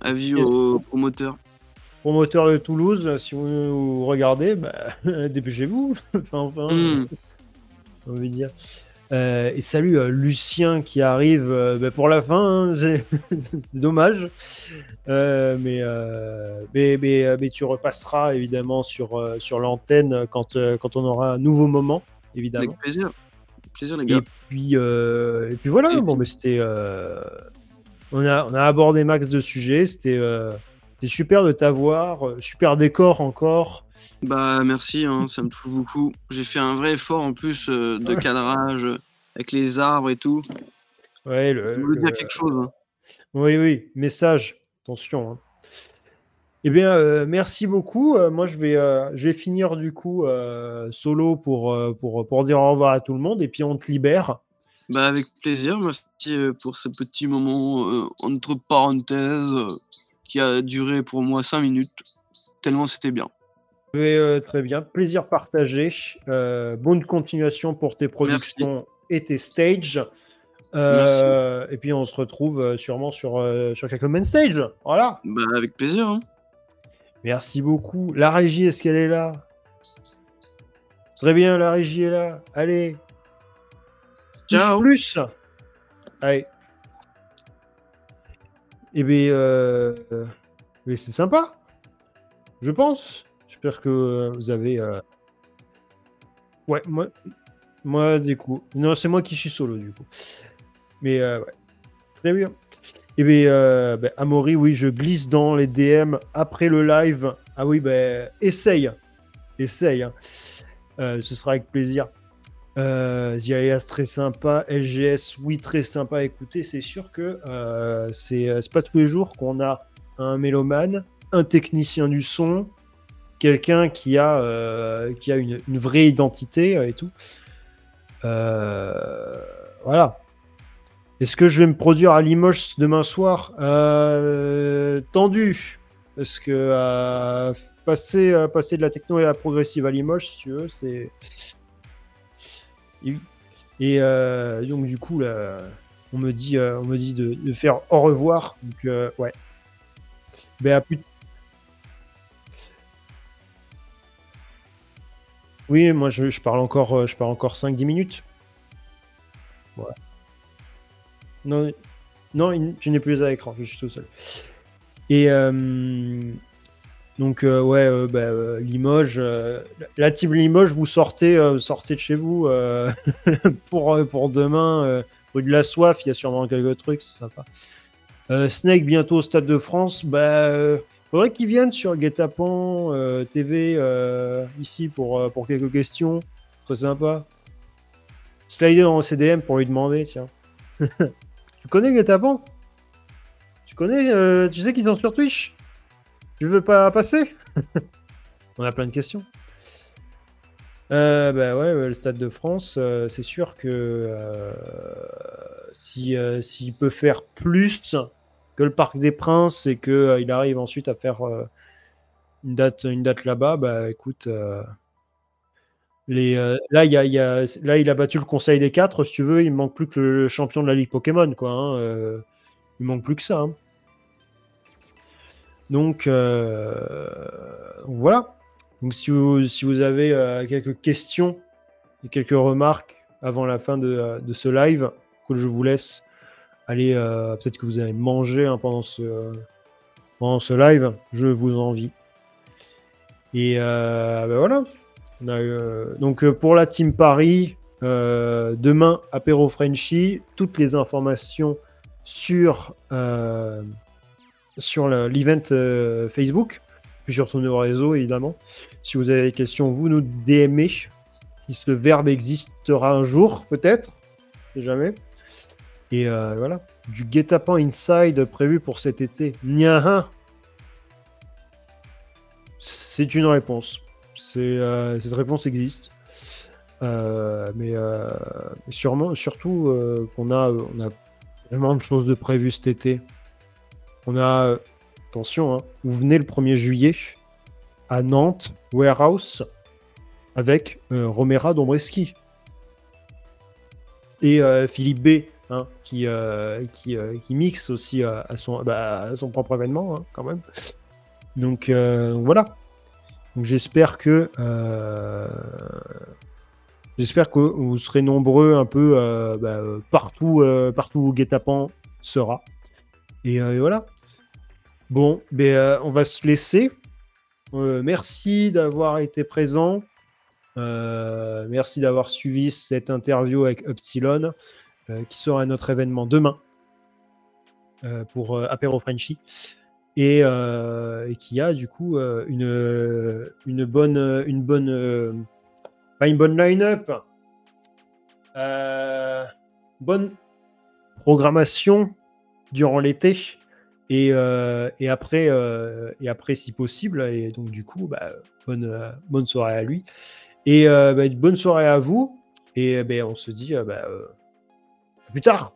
B: Avis au promoteur.
A: Promoteur de Toulouse, si vous, regardez, bah, (laughs) dépêchez-vous. (laughs) enfin, enfin, hmm. on veut dire. Euh, et salut euh, Lucien qui arrive euh, bah, pour la fin, hein, (laughs) c'est dommage. Mais, mais, mais, tu repasseras évidemment sur, sur l'antenne quand, quand on aura un nouveau moment, évidemment.
B: Avec plaisir. plaisir les gars.
A: Et puis, et puis voilà, bon, mais c'était. on, a, on a abordé max de sujets, c'était super de t'avoir, super décor encore.
B: Bah merci, hein, ça me touche beaucoup. J'ai fait un vrai effort en plus euh, de cadrage avec les arbres et tout.
A: Ouais, le,
B: je dire quelque chose. Hein.
A: Oui, oui, message, attention. Hein. Eh bien, euh, merci beaucoup. Euh, moi, je vais, je vais finir du coup solo pour, pour, pour dire au revoir à tout le monde et puis on te libère.
B: Bah, avec plaisir. Merci pour ce petit moment entre parenthèses qui a duré pour moi 5 minutes. Tellement c'était bien.
A: très bien, plaisir partagé. bonne continuation pour tes productions et tes stages. et puis on se retrouve sûrement sur, sur quelques main stage. Voilà.
B: Bah, avec plaisir. Hein.
A: Merci beaucoup. La régie, est-ce qu'elle est là? Très bien, la régie est là. Allez. Ciao. Plus. Allez. Eh bien, euh, c'est sympa. Je pense. J'espère que vous avez. Euh, ouais, moi, moi, du coup. Non, c'est moi qui suis solo, du coup. Mais, euh, ouais. Très bien. Eh bien, ben, Amaury, oui, je glisse dans les DM après le live. Ah oui, ben, essaye. Essaye. Hein. Euh, ce sera avec plaisir. Euh, très sympa. LGS, oui, très sympa à écouter. C'est sûr que euh, c'est pas tous les jours qu'on a un mélomane, un technicien du son, quelqu'un qui a, euh, qui a une, vraie identité et tout. voilà. Est-ce que je vais me produire à Limoges demain soir? Tendu. Parce que passer, euh, passer de la techno et la progressive à Limoges, si tu veux, c'est. Et, euh, donc, du coup, là, on me dit, euh, on me dit de, faire au revoir. Donc, ouais. Ben, à plus. Oui, moi, je, parle encore, je parle encore 5-10 minutes. Non, non, je n'ai plus à l'écran, je suis tout seul. Et. Donc euh, ouais, euh, bah, euh, Limoges, la team Limoges, vous sortez, sortez de chez vous (laughs) pour, pour demain. rue de la soif, il y a sûrement quelques trucs, c'est sympa. Snake bientôt au Stade de France, bah faudrait qu'ils viennent sur Guetapan TV ici pour, pour quelques questions. Très sympa. Slider dans CDM pour lui demander, tiens. (laughs) tu connais Guetapan Tu connais, tu sais qu'ils sont sur Twitch? Tu veux pas passer? (laughs) On a plein de questions. Euh, bah ouais, le Stade de France, euh, c'est sûr que euh, si s'il peut faire plus que le Parc des Princes et qu'il arrive ensuite à faire une date, une date là-bas, bah écoute, les, là il a battu le Conseil des quatre, si tu veux, il manque plus que le champion de la Ligue Pokémon, quoi. Hein, il manque plus que ça. Hein. Donc, euh, voilà. Donc si vous, avez euh, quelques questions et quelques remarques avant la fin de, euh, ce live, que je vous laisse aller, peut-être que vous allez manger hein, pendant, ce, pendant ce live, je vous envie. Et ben voilà. donc pour la team Paris, demain, apéro Frenchy, toutes les informations sur sur l'event euh, Facebook, puis sur tous nos réseaux évidemment. Si vous avez des questions, vous nous DMez. Si ce verbe existera un jour, peut-être, jamais. Et euh, voilà, du guet-apens inside prévu pour cet été. Nia C'est une réponse. Euh, cette réponse existe. mais sûrement, surtout qu'on a, on a vraiment de choses de prévues cet été. On a, attention, hein, vous venez le 1er juillet à Nantes, Warehouse, avec euh, Romera Dombreski. Et euh, Philippe B, hein, qui, euh, qui, mixe aussi à, son, bah, propre événement, hein, quand même. Donc voilà. J'espère que j'espère que vous serez nombreux un peu bah, partout partout où Guetapan sera. Et voilà. Bon, ben, euh, on va se laisser. Euh, merci d'avoir été présent. Euh, merci d'avoir suivi cette interview avec Upsilon, qui sera notre événement demain pour Apéro Frenchy. Et, qui a du coup une, une bonne, une bonne, pas une bonne line-up, bonne programmation durant l'été euh, et, après, euh, et après, si possible, et donc du coup, bah, bonne, euh, bonne soirée à lui. Et bah, bonne soirée à vous. Et ben, on se dit bah, plus tard.